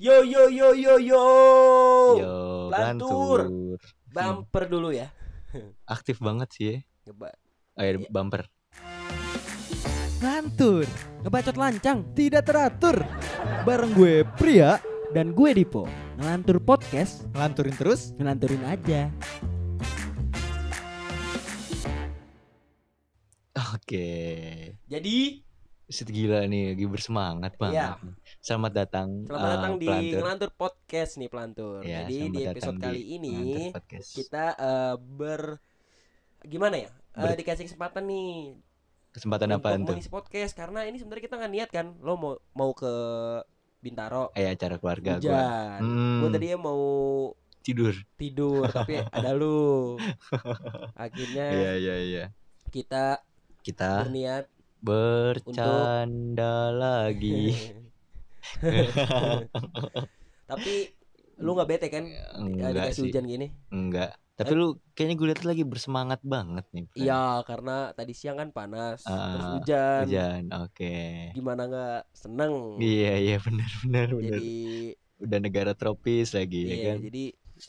Yo yo yo yo yo. Yo, Pelantur. pelantur. Bumper dulu ya. Aktif banget sih ya. Coba. Oh, ya, bumper. Ngantur, ngebacot lancang, tidak teratur. Bareng gue Pria dan gue Dipo. Ngelantur podcast, Ngelanturin terus ngelanturin aja. Oke. Jadi Set gila nih, lagi bersemangat banget. Iya. Selamat datang. selamat eh, datang di pelantur. Ngelantur Podcast nih Pelantur. Ya, Jadi di episode di kali ini Ngelantur Podcast. kita eh, ber gimana ya? Eh, Ber- dikasih kesempatan nih Kesempatan untuk apaan tuh? mengisi podcast karena ini sebenarnya kita nggak niat kan. Lo mau mau ke Bintaro Eh, acara keluarga hujan. Hmm, Gue tadinya mau tidur. tidur tapi ada lu. Akhirnya Iya, iya, iya. kita Kita berniat bercanda lagi. tapi lu nggak bete kan Enggak dikasih sih. hujan gini Enggak. Tapi lu kayaknya gue lihat lagi bersemangat banget nih. Iya karena tadi siang kan panas Ah, terus hujan Hujan. Oke. gimana nggak seneng Iya, iya benar benar benar. jadi Udah negara tropis lagi ya iya kan. jadi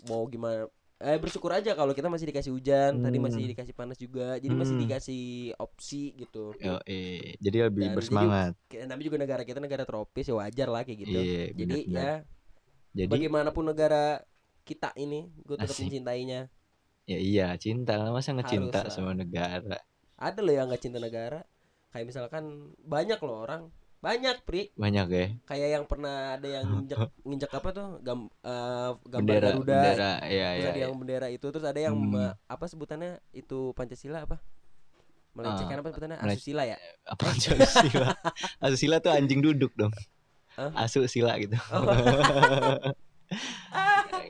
mau gimana eh bersyukur aja kalau kita masih dikasih hujan tadi Hmm. masih dikasih panas juga jadi masih Hmm. dikasih opsi gitu Yo, eh, jadi lebih Dan bersemangat. Kayak namanya juga negara kita negara tropis ya wajar lah kayak gitu Iya, jadi benar. ya Jadi bagaimanapun negara kita ini gue tetap Asik. mencintainya ya iya cinta lah masa ngecinta sama negara. ada loh yang nggak cinta negara kayak misalkan banyak loh orang banyak pri Banyak ya. kayak yang pernah ada yang nginjek nginjek apa tuh gam, eh, gambar Bendera Garuda bendera ya terus ya. ada yang bendera itu terus ada yang Hmm. apa sebutannya itu pancasila apa melecehkan Ah, apa sebutannya asusila ya Apa asusila? asusila tuh anjing duduk dong. Hah? Asusila gitu.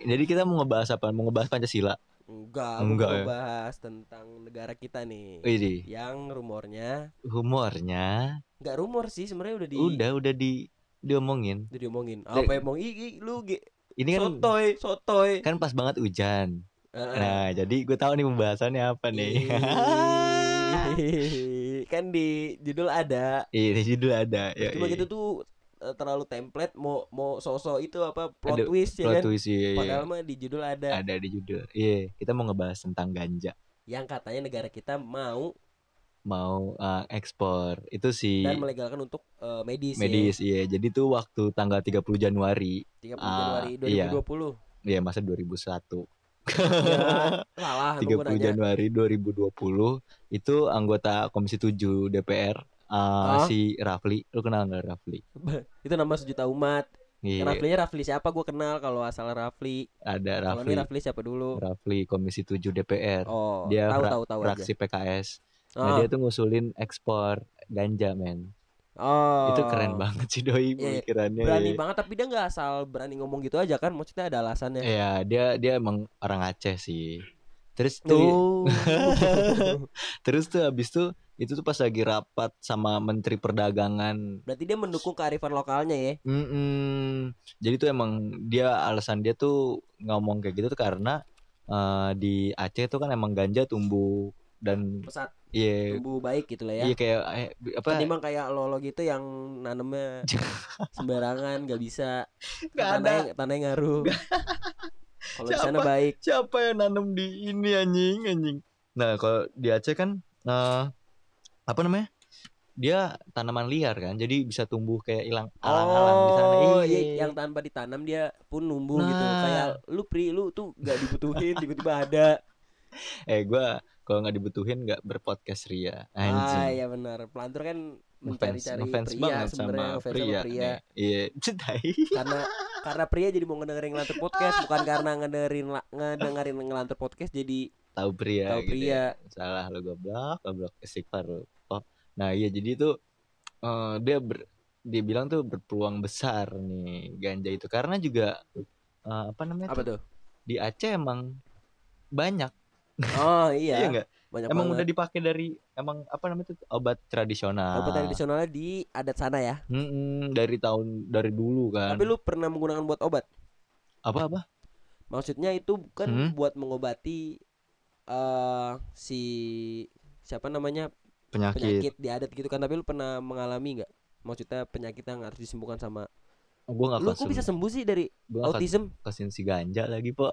Jadi kita mau ngebahas apa? Mau ngebahas Pancasila. Enggak Enggak mau ya. bahas tentang negara kita nih Wih, yang rumornya humornya nggak rumor sih sebenarnya udah di udah udah di diomongin. udah diomongin apa emang ih, ih, lu ge, Ini kan sotoy sotoy kan pas banget hujan. Heeh. Nah, jadi gue tahu nih pembahasannya apa nih. Ih, kan di judul ada Iya, di judul ada. Ya, cuma gitu tuh terlalu template mau mau sosok itu apa plot Aduh, twist ya Plot kan twist, iya, iya. padahal mah di judul ada ada di judul. Iya, kita mau ngebahas tentang ganja. yang katanya negara kita mau Mau uh, ekspor. Itu sih dan melegalkan untuk eh, medis, medis, iya. Jadi tuh waktu tanggal 30 Januari, ya. 30 Ah, Januari iya. 2020 ya masa 2001. ya salah gua 30 nanya. Januari 2020 itu anggota Komisi 7 DPR uh, Ah? si Rafli. Lu kenal nggak Rafli? itu nama sejuta umat Iya, Raflinya Rafli siapa gue kenal kalau asal Rafli ada kalau ini Rafli. Rafli siapa dulu Rafli Komisi 7 DPR. oh Dia tahu fra- tahu tahu aja fraksi PKS. oh, Nah, dia tuh ngusulin ekspor ganja, men. oh. Itu keren banget sih doi Iya, pemikirannya. berani iya. banget tapi dia nggak asal berani ngomong gitu aja kan maksudnya ada alasannya Iya, dia dia emang orang Aceh sih. Terus tuh Tuh. terus tuh habis tuh itu tuh pas lagi rapat sama Menteri Perdagangan. Berarti dia mendukung kearifan lokalnya ya. Mm-mm. Jadi tuh emang dia alasan dia tuh ngomong kayak gitu tuh karena eh, di Aceh tuh kan emang ganja tumbuh dan Pesat iya tumbuh baik gitu lah ya. iya kayak eh, apa Ketimbang kayak lolo gitu yang nanemnya sembarangan nggak bisa. Nggak tanahnya, tanahnya ngaruh. Kalau di sana baik. siapa yang nanam di ini anjing anjing. Nah, kalau di Aceh kan eh, apa namanya? Dia tanaman liar kan, jadi bisa tumbuh kayak hilang alang-alang di sana. Oh, Iya. iya, yang tanpa ditanam dia pun numbuh gitu. Nah. Kayak lu pri lu tuh nggak dibutuhin tiba-tiba ada. Eh, gua kalau nggak dibutuhin nggak berpodcast ria. Ah Anjing. iya benar. Pelantur kan mencari-cari pria banget sebenarnya sama pria. sama pria. Iya, cetai. karena karena pria jadi mau ngedengerin ngelantur podcast bukan karena ngedengerin ngedengerin ngelantur podcast jadi Tahu pria tahu gitu ya. pria Salah lo goblok, goblok istighfar lo. Oh. Nah, iya jadi tuh eh, dia ber, dia bilang tuh berpeluang besar nih ganja itu karena juga eh, apa namanya apa tuh, tuh di Aceh emang banyak oh iya iya enggak banyak emang banget. udah dipakai dari emang apa namanya tuh obat tradisional. Obat tradisionalnya di adat sana ya? Mm-mm, dari tahun dari dulu kan. Tapi lu pernah menggunakan buat obat? Apa apa? Maksudnya itu bukan Hmm? buat mengobati eh si siapa namanya? Penyakit, penyakit di adat gitu kan. Tapi lu pernah mengalami nggak? Maksudnya penyakit yang harus disembuhkan sama gue gak Lu kok bisa sembuh sih dari gue gak autism? konsumsi ganja lagi po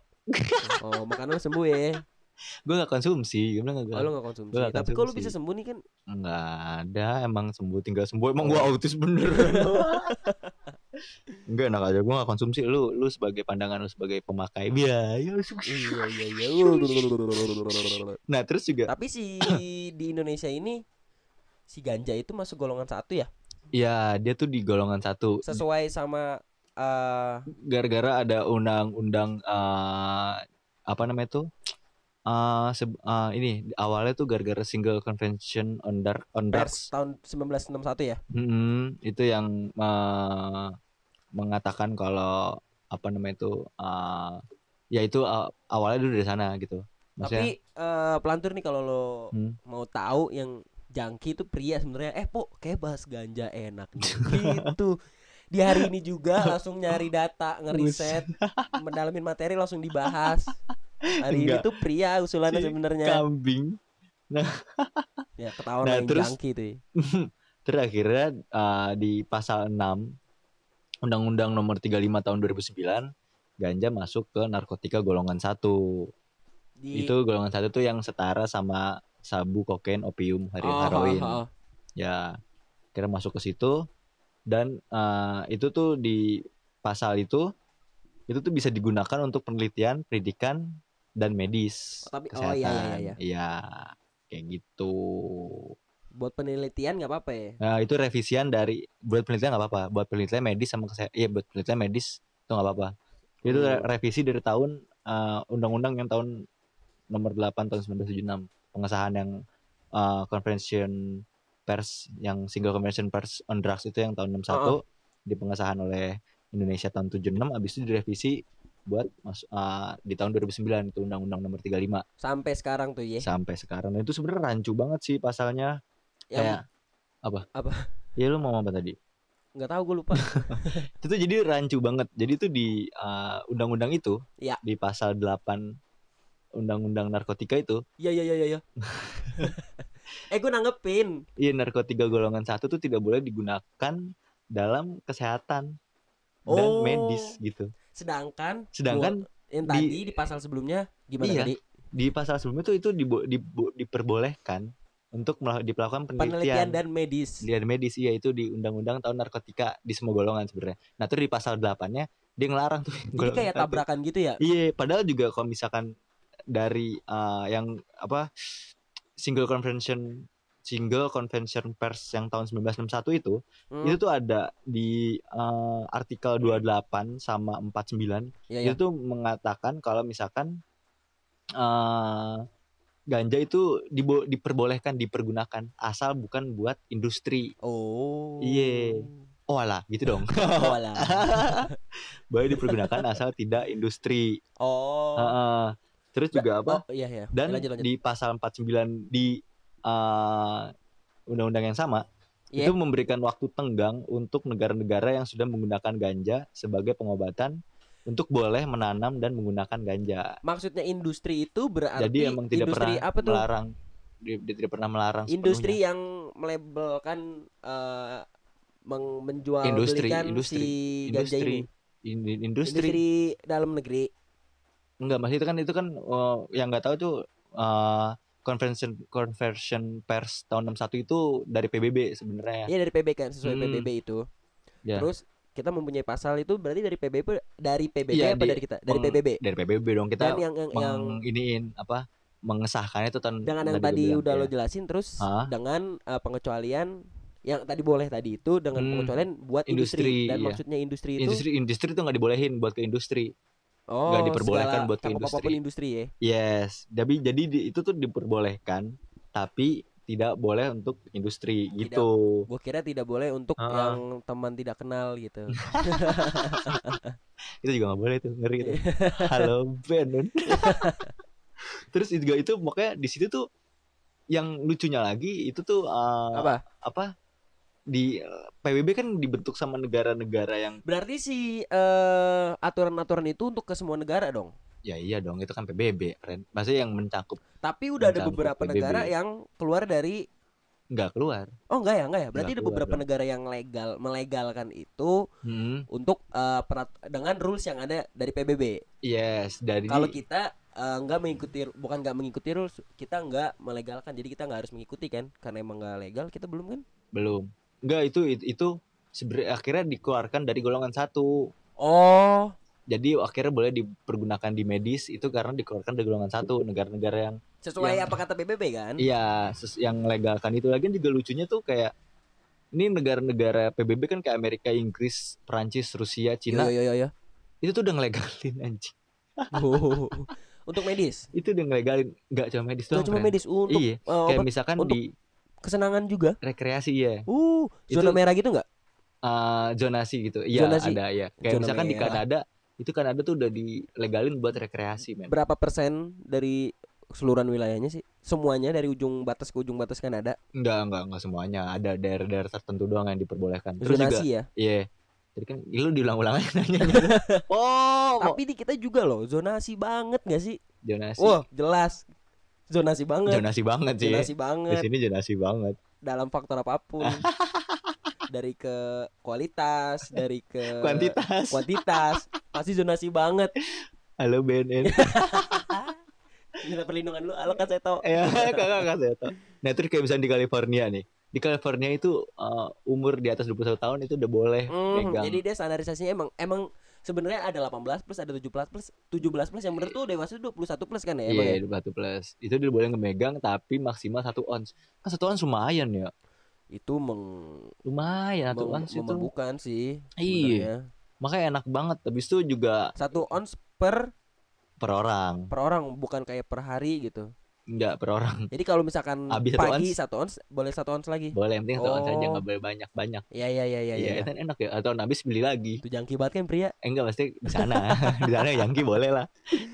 Oh, makanan sembuh ya. gue gak konsumsi gue bilang Oh, gak lu gak konsumsi. Gua nggak Tapi kok lu konsumsi. bisa sembuh nih kan? nggak ada emang sembuh tinggal sembuh emang Oh. gue autis bener Enggak enak aja gue gak konsumsi lu lu sebagai pandangan lu sebagai pemakai biaya Iya iya iya. nah terus juga Tapi si di Indonesia ini si ganja itu masuk golongan satu ya? ya dia tuh di golongan satu Sesuai sama eh gara-gara ada undang-undang eh, apa namanya tuh seb- eh, ini awalnya tuh gara-gara single convention on dark on pers drugs tahun 1961 ya? Mm-mm, itu yang eh, mengatakan kalau apa namanya itu eh, ya itu eh, awalnya dulu dari sana gitu. Maksudnya Tapi eh, pelantur nih kalau lo Hmm. mau tahu yang jangki itu pria sebenarnya. Eh po kayak bahas ganja enak nih. Gitu. Di hari ini juga langsung nyari data ngeriset mendalamin materi langsung dibahas hari ini Enggak. tuh pria usulannya sebenarnya kambing ya ketahuan Nah, terus- jangki tuh ya. Terus akhirnya uh, di pasal 6 Undang-Undang Nomor 35 Tahun 2009 ganja masuk ke narkotika golongan satu. di Itu golongan satu tuh yang setara sama sabu, kokain, opium, hari Oh, heroin. oh, oh. Ya, kira masuk ke situ dan uh, itu tuh di pasal itu itu tuh bisa digunakan untuk penelitian, pendidikan dan medis. Oh, tapi- oh, iya, iya, kesehatan. iya. Iya, kayak gitu. buat penelitian nggak apa-apa ya Nah, itu revisian dari buat penelitian nggak apa-apa, buat penelitian medis sama kesehatan, iya buat penelitian medis itu nggak apa-apa. Itu Hmm. revisi dari tahun eh, undang-undang yang tahun nomor 8 tahun 1976, pengesahan yang eh, convention pers yang single convention pers on drugs itu yang tahun 61 di pengesahan oleh Indonesia tahun 76 habis itu direvisi buat masuk eh, di tahun 2009 itu undang-undang nomor 35 sampai sekarang tuh ya sampai sekarang. Nah, itu sebenarnya rancu banget sih pasalnya. yang Kayak apa? Apa? Ya lu mau apa tadi? nggak tahu gue lupa itu tuh jadi rancu banget jadi tuh di uh, undang-undang itu Ya. di pasal 8 undang-undang narkotika itu iya iya iya iya eh gue nanggepin iya narkotika golongan satu tuh tidak boleh digunakan dalam kesehatan dan Oh. medis gitu sedangkan sedangkan gua- yang di- tadi di pasal sebelumnya gimana Iya. tadi di pasal sebelumnya tuh itu dibo- dibo- diperbolehkan untuk mela- dilakukan penelitian. Penelitian dan medis. Penelitian medis iya itu di undang-undang tahun narkotika di semua golongan sebenarnya. Nah tuh di pasal 8 nya dia ngelarang tuh jadi kayak tabrakan gitu ya? Iya, padahal juga kalau misalkan dari uh, yang apa single convention single convention pers yang tahun 1961 itu Hmm, itu tuh ada di uh, artikel 28 sama 49 iya, iya. itu tuh mengatakan kalau misalkan uh, ganja itu dibo- diperbolehkan dipergunakan asal bukan buat industri. oh Iya. Oh alah, gitu dong. oh alah. Boleh dipergunakan asal tidak industri. oh Heeh. Terus juga apa? oh iya iya dan lanjut lanjut di pasal 49 di uh, undang-undang yang sama Iya. itu memberikan waktu tenggang untuk negara-negara yang sudah menggunakan ganja sebagai pengobatan untuk boleh menanam dan menggunakan ganja. maksudnya industri itu berarti Jadi emang tidak industri pernah apa tuh melarang dia, dia tidak pernah melarang industri sepenuhnya. yang melabelkan eh meng- menjual Industri, belikan industri, si ganja industri, ini In- industri. industri. dalam negeri enggak masih itu kan itu kan uh, yang nggak tahu tuh uh, convention conversion pers tahun 61 itu dari PBB sebenarnya. ya dari PB kan sesuai Hmm. PBB itu Ya. terus kita mempunyai pasal itu berarti dari PBB dari PBB Iya, apa di- dari kita dari Meng- PBB Dari PBB dong kita dan yang yang, yang meng iniin apa mengesahkannya itu tahun dengan yang tadi bilang, udah ya. lo jelasin terus Hah? dengan eh, pengecualian yang tadi boleh tadi itu dengan Hmm. pengecualian buat industri, Industri, dan iya. maksudnya industri itu industri industri itu nggak dibolehin buat ke industri oh nggak diperbolehkan buat ke industri. apa pun industri ya? Yes. Jadi jadi di- itu tuh diperbolehkan tapi tidak boleh untuk industri Tidak. gitu. Gue kira tidak boleh untuk Ah. yang teman tidak kenal gitu. Itu juga nggak boleh tuh ngeri tuh. Halo Ben terus juga itu makanya di situ tuh yang lucunya lagi itu tuh uh, apa? apa di PBB kan dibentuk sama negara-negara yang berarti si eh, aturan-aturan itu untuk ke semua negara dong ya iya dong itu kan PBB Ren. maksudnya yang mencakup tapi udah ada Mencakup beberapa PBB. negara yang keluar dari nggak keluar. Oh enggak ya, enggak ya. Berarti Nggak ada beberapa dong. negara yang legal melegalkan itu Hmm. untuk eh, perat- dengan rules yang ada dari PBB. Yes, dari Kalau kita eh, nggak mengikuti bukan nggak mengikuti rules, kita nggak melegalkan. Jadi kita nggak harus mengikuti kan karena emang nggak legal kita belum kan? belum. Enggak itu itu, itu sebenarnya akhirnya dikeluarkan dari golongan satu. Oh, Jadi akhirnya boleh dipergunakan di medis itu karena dikeluarkan dari golongan satu negara-negara yang sesuai Yang- apa kata PBB kan? iya yang legalkan itu lagi juga lucunya tuh kayak ini negara-negara PBB kan kayak Amerika, Inggris, Perancis, Rusia, Cina yo yo yo. itu tuh udah ngelegalin anjing. Oh. Untuk medis. Itu udah ngelegalin nggak cuma medis doang. cuma medis untuk Iya, eh, kayak misalkan untuk- di kesenangan juga. rekreasi ya. Uh, Itu- zona merah gitu nggak? eh zonasi gitu. Iya, Zonasi. ada ya. Kayak Zona misalkan di merah. Kanada, itu Kanada tuh udah dilegalin buat rekreasi, men. Berapa persen dari keseluruhan wilayahnya sih? Semuanya dari ujung batas ke ujung batas kan ada Enggak, enggak, enggak semuanya. Ada daerah-daerah tertentu doang yang diperbolehkan. Terus juga zonasi ya. iya. Jadi kan lu diulang-ulang aja nanya. oh, Tapi di kita juga loh zonasi banget gak sih? zonasi. Wah, jelas. Zonasi banget. zonasi banget sih. Zonasi Di banget sini zonasi banget. dalam faktor apa pun. dari ke kualitas, dari ke Kuantitas. kuantitas, pasti zonasi banget. Halo BNN. Minta perlindungan lu, halo kan saya tahu. ya, kakak kakak saya tahu. Nah, terus kayak misalnya di California nih. Di California itu uh, umur di atas 21 tahun itu udah boleh pegang. jadi dia standarisasinya emang emang sebenarnya ada 18 plus, ada 17 plus, 17 plus yang bener tuh dewasa 21 plus kan ya Iya, ya? batu plus. Itu dia boleh ngemegang tapi maksimal satu ons. Kan satu ons lumayan ya. Itu meng, Lumayan satu mem- ons itu. memabukkan sih. Iya. Makanya enak banget. Habis itu juga Satu ons per per orang. per orang bukan kayak per hari gitu. Enggak per orang. Jadi kalau misalkan Habis satu pagi ons? satu ons boleh satu ons lagi. Boleh yang penting satu ons aja Oh. nggak boleh banyak-banyak. Iya iya iya iya. Iya, iya. kan enak ya. Atau habis beli lagi. Itu jangki banget kan pria. Eh, enggak pasti di sana. di sana Yankee boleh lah.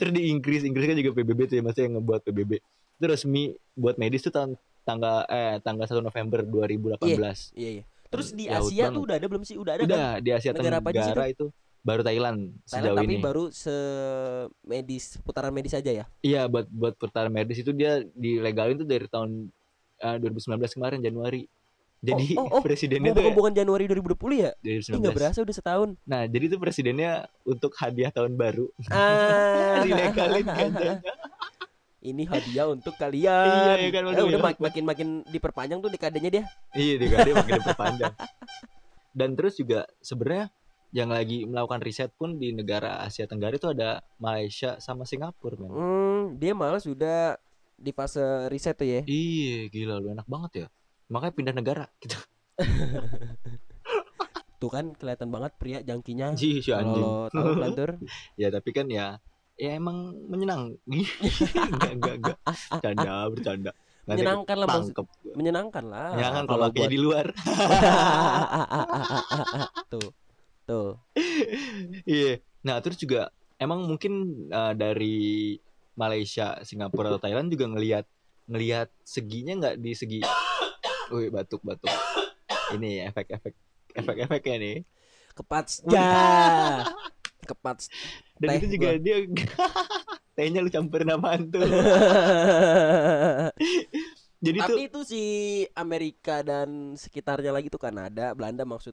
Terus di Inggris, Inggris kan juga PBB tuh ya, maksudnya yang ngebuat PBB. Itu resmi buat medis tuh tahun tanggal eh tanggal 1 November 2018. Iya iya. Terus di Asia banget. tuh udah ada belum sih? Udah ada kan? Udah di Asia Negara apa aja sih Tenggara itu baru Thailand Thailand sejauh tapi ini. baru se medis putaran medis aja ya. Iya buat buat pertahanan medis itu dia dilegalin tuh dari tahun eh, 2019 kemarin Januari. Jadi oh, oh, presidennya Bukan, tuh bukan Januari 2020 ya? dari Ih nggak berasa udah setahun. Nah, jadi tuh presidennya untuk hadiah tahun baru Ah. dilegalin ganjanya. Ini hadiah untuk kalian. Iya, iya kan, Eh, udah ya. mak- makin makin diperpanjang tuh dekadenya dia. Iya, dia makin diperpanjang. Dan terus juga sebenarnya yang lagi melakukan riset pun di negara Asia Tenggara itu ada Malaysia sama Singapura, men. Hmm, dia malah sudah di fase riset tuh ya. Iya, gila lu enak banget ya. Makanya pindah negara gitu. Tuh kan kelihatan banget pria jangkinya. Ji, si anjing. Kalau tahu pelantur. ya tapi kan ya ya emang menyenang enggak enggak enggak bercanda bercanda Nanti Menyenangkan lah menyenangkan lah. menyenangkan kalau buat- di luar tuh. Tuh. iya nah terus juga emang mungkin uh, dari Malaysia Singapura atau Thailand juga ngelihat ngelihat seginya nggak di segi Wih batuk batuk ini efek-efek efek-efeknya nih Kepat ya. Kepat. dan Teh itu juga dia tehnya lu campurin apaan tuh jadi tuh Tapi itu si Amerika dan sekitarnya lagi tuh Kanada, Belanda maksud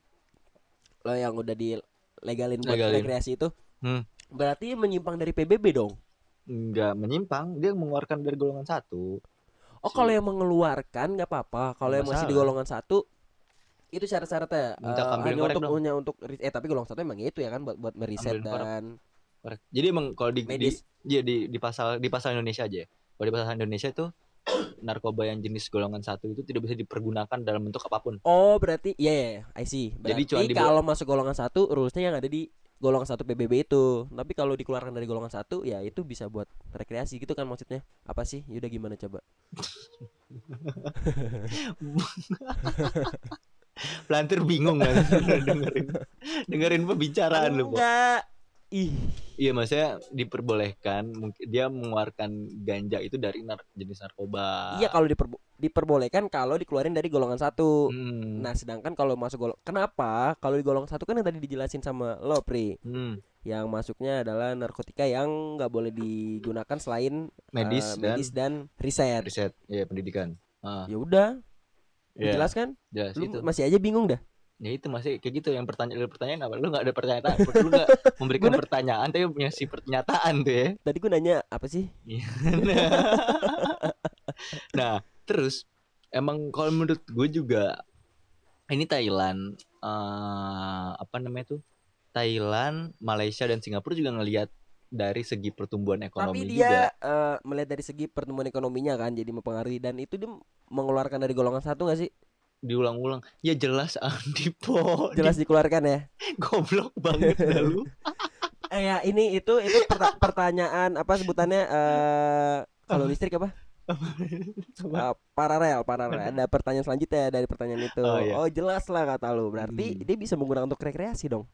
lo yang udah dilegalin buat Legalin. rekreasi itu. Hmm. Berarti menyimpang dari PBB dong. nggak menyimpang dia mengeluarkan dari golongan satu Oh, kalau yang mengeluarkan nggak apa-apa. Kalau yang masih di golongan satu itu syarat-syaratnya ambilin hanya korek untuk dong. hanya untuk eh tapi golongan satu emang itu ya kan buat buat meriset Ambilin korek. dan Korek. Jadi emang kalau di, iya, di di pasal di pasal Indonesia aja. ya. Kalau di pasal Indonesia itu narkoba yang jenis golongan satu itu tidak bisa dipergunakan dalam bentuk apa pun. Oh, berarti iya ya, I see. Jadi Berarti cuma di- kalau masuk golongan satu rulesnya yang ada di golongan satu PBB itu. Tapi kalau dikeluarkan dari golongan satu ya itu bisa buat rekreasi gitu kan maksudnya. Apa sih? Yaudah gimana coba? Pelantir bingung kan dengerin dengerin pembicaraan lu. Enggak. Ih, Iya maksudnya diperbolehkan mungkin dia mengeluarkan ganja itu dari nar- jenis narkoba. iya kalau diperbo- diperbolehkan kalau dikeluarin dari golongan satu. Hmm. Nah, sedangkan kalau masuk golong kenapa? Kalau di golongan satu kan yang tadi dijelasin sama lo, Pri. Hmm. Yang masuknya adalah narkotika yang nggak boleh digunakan selain Medis dan medis dan riset. riset, ya pendidikan. Ah. Ya udah. Iya, Jelas kan? jelas Lu itu. masih aja bingung dah. Ya itu masih kayak gitu yang pertanyaan pertanyaan apa? Lu nggak ada pertanyaan, lu nggak memberikan pertanyaan tapi punya si pernyataan tuh ya. Tadi gue nanya apa sih? nah, terus emang kalau menurut gue juga ini Thailand eh apa namanya tuh? Thailand, Malaysia dan Singapura juga ngelihat dari segi pertumbuhan ekonomi Tapi juga. dia eh, melihat dari segi pertumbuhan ekonominya kan jadi mempengaruhi dan itu dia mengeluarkan dari golongan satu gak sih? Diulang-ulang. Ya jelas Andi Po. Jelas dikeluarkan ya. goblok banget dah lu. Eh ya ini itu itu perta- pertanyaan apa sebutannya eh kalau listrik apa? Eh, paralel, paralel. Ada pertanyaan selanjutnya dari pertanyaan itu. Oh, iya. Oh, jelas lah kata lu. Berarti Hmm. dia bisa menggunakan untuk rekreasi dong.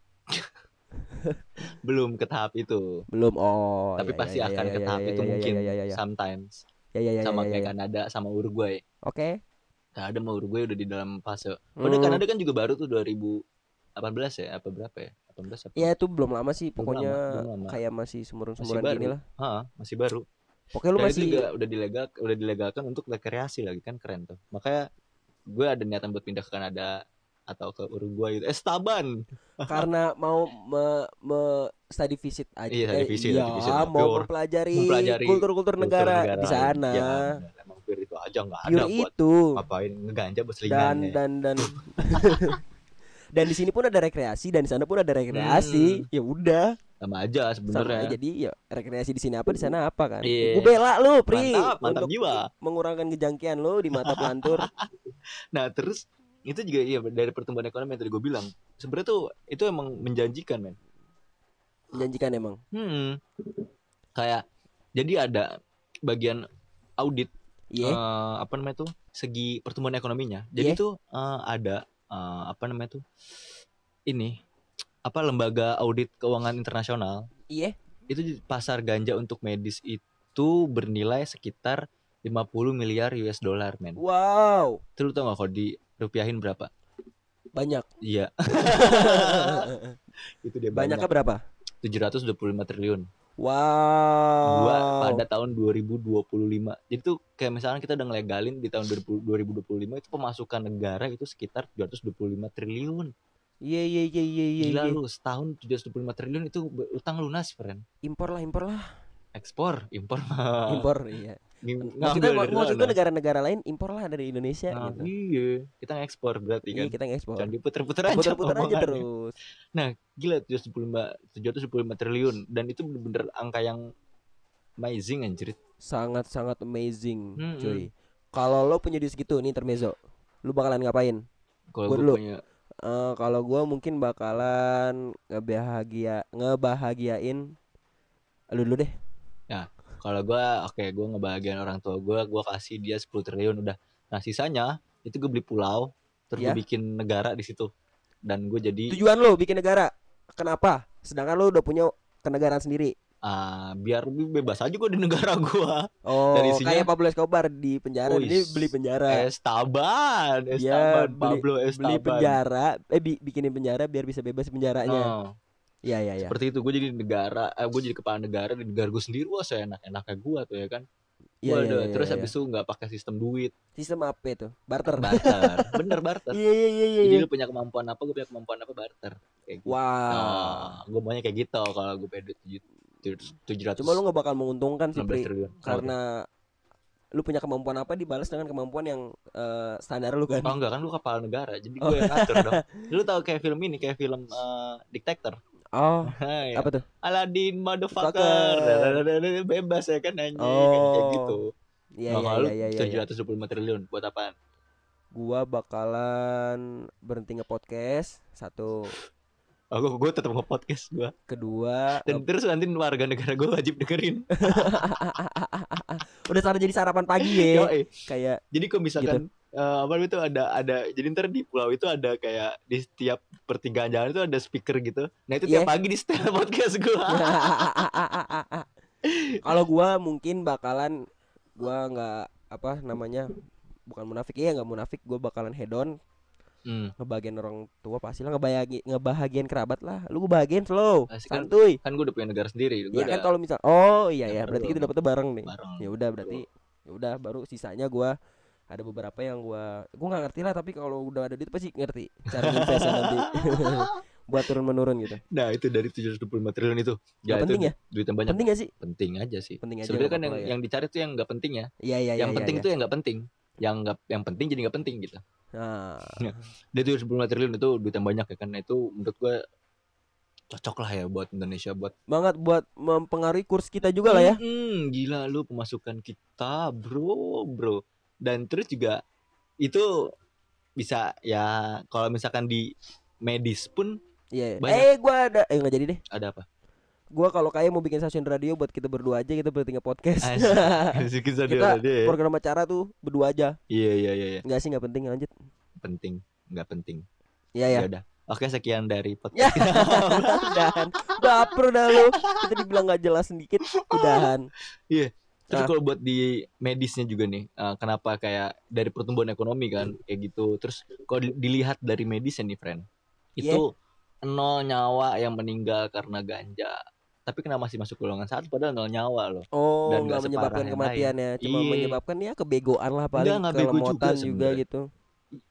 Belum ke tahap itu. Belum. Oh. Tapi ya, pasti ya, akan ya, ke ya, tahap ya, itu mungkin ya, ya, ya, ya. sometimes. Ya, ya, ya, sama ya, kayak ya. Kanada sama Uruguay. Oke. Kanada sama Uruguay udah di dalam fase. Padahal Hmm. Kanada kan juga baru tuh 2018 ya, apa berapa ya? 18 apa? Ya itu belum lama sih, Belum pokoknya lama, belum lama. kayak masih sumuran-sumuran baru. gini lah. Heeh, masih baru. Pokoknya lu Dan masih juga udah dilegal udah dilegalkan untuk rekreasi lagi kan keren tuh. Makanya gue ada niatan buat pindah ke Kanada atau ke Uruguay gitu. Estaban. karena mau me, me study visit aja. Iya, study Eh, visit, iya, study visit, mau pure. mempelajari, kultur-kultur negara, di sana. Ya, emang pure itu aja nggak ada Pure buat itu. ngapain ngeganja Dan berselingan ya. dan dan dan di sini pun ada rekreasi dan di sana pun ada rekreasi. Ya udah, sama aja sebenarnya. jadi ya rekreasi di sini apa di sana apa kan. Iya. Gue bela lu, Pri, Mantap, mantap untuk jiwa. mengurangkan kejangkian lu di mata pelantur. Nah terus itu juga iya dari pertumbuhan ekonomi yang tadi gue bilang sebenarnya tuh itu emang menjanjikan men. Menjanjikan emang. Hmm. Kayak jadi ada bagian audit Iya. eh, apa namanya tuh segi pertumbuhan ekonominya. Jadi Iya. tuh eh, ada eh, apa namanya tuh ini apa lembaga audit keuangan internasional Iya. itu di- pasar ganja untuk medis itu bernilai sekitar 50 miliar US dollar men. Wow, Itu lu tau gak kalau dirupiahin berapa? banyak. Iya. itu dia Banyaknya banyak. berapa? 725 triliun. Wow. Gua pada tahun 2025. Jadi tuh kayak misalnya kita udah ngelegalin di tahun 2000 2025 itu pemasukan negara itu sekitar 725 triliun. Iya iya iya iya iya. Gila iya. lu setahun 725 triliun itu utang lunas, friend. Impor lah, impor lah. Ekspor, impor. Impor iya. Maksudnya maksud gue negara-negara lain impor lah dari Indonesia Nah, gitu. iya, kita ngekspor berarti Iya kan. kita ngekspor. Jangan diputer-puter aja. Putar-putar aja terus. Gila 725 725 triliun dan itu bener-bener angka yang amazing anjir. Sangat-sangat amazing, Mm-mm. cuy. Kalau lo punya duit segitu nih intermezzo, lu bakalan ngapain? Kalau gue punya Eh kalau gua mungkin bakalan ngebahagia ngebahagiain lu dulu deh. Kalau gua oke gua ngebahagiain orang tua gua gua kasih dia 10 triliun udah nah sisanya itu gue beli pulau terus Ya. gue bikin negara di situ dan gue jadi Tujuan lo bikin negara. Kenapa? Sedangkan lo udah punya kenegaraan sendiri. ah, biar lebih bebas aja gue di negara gua Oh, Dan isinya- kayak Pablo Escobar di penjara, Oh, ini beli penjara. Estaban Dia Estaban beli- Pablo beli Estaban penjara, eh bi- bikinin penjara biar bisa bebas penjaranya. Oh, Iya iya iya. seperti itu gue jadi negara eh, gue jadi kepala negara di negara gue sendiri wah saya enak enaknya gua tuh ya kan Iya iya Waduh, iya, terus iya. habis itu nggak pakai sistem duit sistem apa itu? Barter. barter bener barter Iya iya iya iya. jadi iya. lu punya kemampuan apa gue punya kemampuan apa barter kayak gitu Wah. gue maunya kayak gitu kalau gue duit tujuh ratus Cuma lu nggak bakal menguntungkan sih Pri, karena lu punya kemampuan apa dibalas dengan kemampuan yang eh, standar lu kan. oh enggak kan lu kepala negara jadi gue yang ngatur dong lu tau kayak film ini kayak film eh, diktator Oh, Hai, apa tuh? Aladdin motherfucker Fucker. bebas ya kan anjing Oh. kayak gitu Iya nah, iya iya iya iya. tujuh ratus dua puluh lima triliun buat apaan Gua bakalan berhenti nge-podcast satu, oh gue tetap nge-podcast gue kedua dan terus nanti warga negara gue wajib dengerin udah sana jadi sarapan pagi ya. Kayak jadi kalau misalkan Gitu. Eh, apa itu ada ada jadi ntar di pulau itu ada kayak di setiap pertigaan jalan itu ada speaker gitu nah itu Iya. tiap pagi di setel podcast gue Kalau gua mungkin bakalan gua nggak apa namanya bukan munafik ya nggak munafik gua bakalan hedon hmm. ngebagian orang tua pastilah ngebayagi ngebahagian kerabat lah lu bahagian slow Asik kan? santuy kan gue udah punya negara sendiri gue Iya kan kalau misal oh iya ya berarti kita dapetnya bareng nih ya udah berarti ya udah baru sisanya gua ada beberapa yang gua gua nggak ngerti lah tapi kalau udah ada duit pasti ngerti cara invest nanti buat turun menurun gitu Nah itu dari 725 triliun itu. Nggak itu penting ya? Duit yang banyak. penting gak sih Penting aja sih. Penting aja, Sebenarnya kan yang, ya. yang dicari tuh yang nggak penting ya. iya iya yang iya, penting iya, itu yang nggak penting. Yang nggak yang penting jadi nggak penting gitu. nah, Dia 725 triliun itu duit yang banyak ya. Nah, itu menurut gua cocok lah ya buat Indonesia buat banget buat mempengaruhi kurs kita juga lah ya Mm, gila lu pemasukan kita, bro, bro. Dan terus juga itu bisa ya kalau misalkan di medis pun iya Banyak. eh gua ada eh nggak jadi deh ada apa? gua kalau kayak mau bikin stasiun radio buat kita berdua aja kita bertingkat podcast Asik. Kita kita program acara tuh berdua aja Iya iya iya iya. nggak sih nggak penting lanjut Penting, nggak penting. iya ya Ya udah. Oke, sekian dari Ya, podcast. udahan. Baper dah lu. Kita dibilang nggak jelas sedikit, udahan. Terus Ah. kalau buat di medisnya juga nih, eh, kenapa kayak dari pertumbuhan ekonomi kan kayak gitu. Terus kalau di- dilihat dari medisnya nih, friend, itu nol nyawa yang meninggal karena ganja. Tapi kenapa masih masuk golongan satu padahal nol nyawa loh. Oh, Dan nggak nggak menyebabkan kematian ya, cuma Iya. menyebabkan ya kebegoan lah paling, Nggak, nggak bego juga juga, gitu.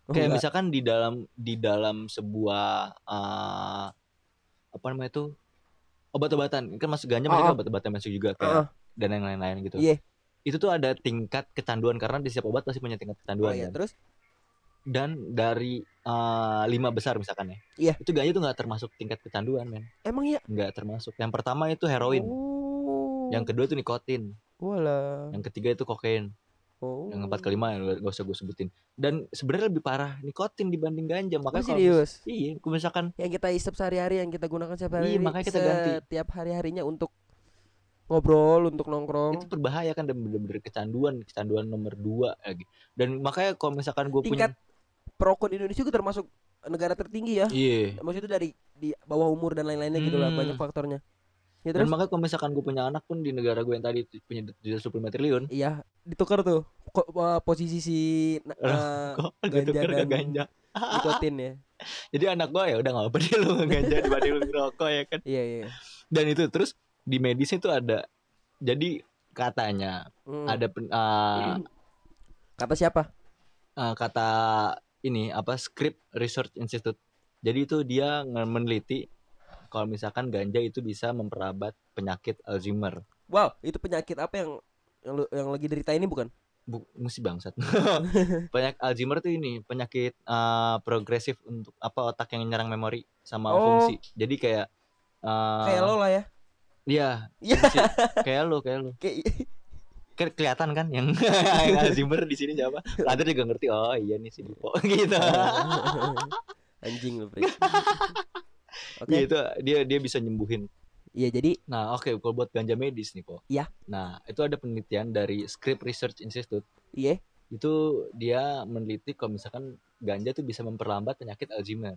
Oh, kayak nggak. misalkan di dalam di dalam sebuah eh, apa namanya itu obat-obatan kan masuk ganja Ah, mereka obat-obatan masuk juga kayak ah. Dan yang lain-lain gitu. Iya. Itu tuh ada tingkat kecanduan karena di setiap obat pasti punya tingkat Oh, kecanduan iya. kan. Terus Dan dari eh, lima besar misalkan ya. Iya. Itu ganja tuh nggak termasuk tingkat kecanduan men. emang ya Nggak termasuk. Yang pertama itu heroin. Oh. Yang kedua itu nikotin. Walah. Yang ketiga itu kokain. Oh. Yang keempat kelima yang gak usah gue sebutin. Dan sebenarnya lebih parah nikotin dibanding ganja. Oh, Makanya kalau serius. iya, kalau misalkan Yang kita isep sehari-hari, yang kita gunakan setiap Iya, makanya kita ganti. setiap hari-harinya untuk ngobrol, untuk nongkrong. itu berbahaya kan dan bener-bener kecanduan kecanduan nomor dua lagi dan makanya kalau misalkan gue punya perokok di Indonesia juga termasuk negara tertinggi ya. iya Maksudnya dari di bawah umur dan lain-lainnya gitu lah Hmm. banyak faktornya. Ya dan terus makanya kalau misalkan gue punya anak pun di negara gue yang tadi punya 725 triliun iya ditukar tuh Ko- eh, posisi si eh, kok ganja dan- ganja nikotin ya. jadi anak gue ya udah nggak apa deh lu ganja dibanding lu ngerokok ya kan Iya iya. dan itu terus di medis itu ada jadi katanya Hmm. ada pen- ah, kata siapa? ah, kata ini apa Script Research Institute jadi itu dia meneliti kalau misalkan ganja itu bisa memperabat penyakit Alzheimer Wow, itu penyakit apa yang yang, yang lagi derita ini bukan? Bu, mesti bangsat. Penyakit Alzheimer tuh ini penyakit uh, progresif untuk apa otak yang nyerang memori sama Oh. fungsi. Jadi kayak uh, Kayak lo lah ya. Iya, Iya. kayak lu, kayak lu. Kayak Kan kelihatan kan yang, Alzheimer di sini siapa? Lader juga ngerti. Oh, iya nih si Dipo gitu. anjing lu. Oke. Iya itu dia dia bisa nyembuhin. Iya, jadi Nah, oke kalau buat ganja medis nih kok. Iya. Nah, itu ada penelitian dari Script Research Institute. iya. Itu dia meneliti kalau misalkan ganja tuh bisa memperlambat penyakit Alzheimer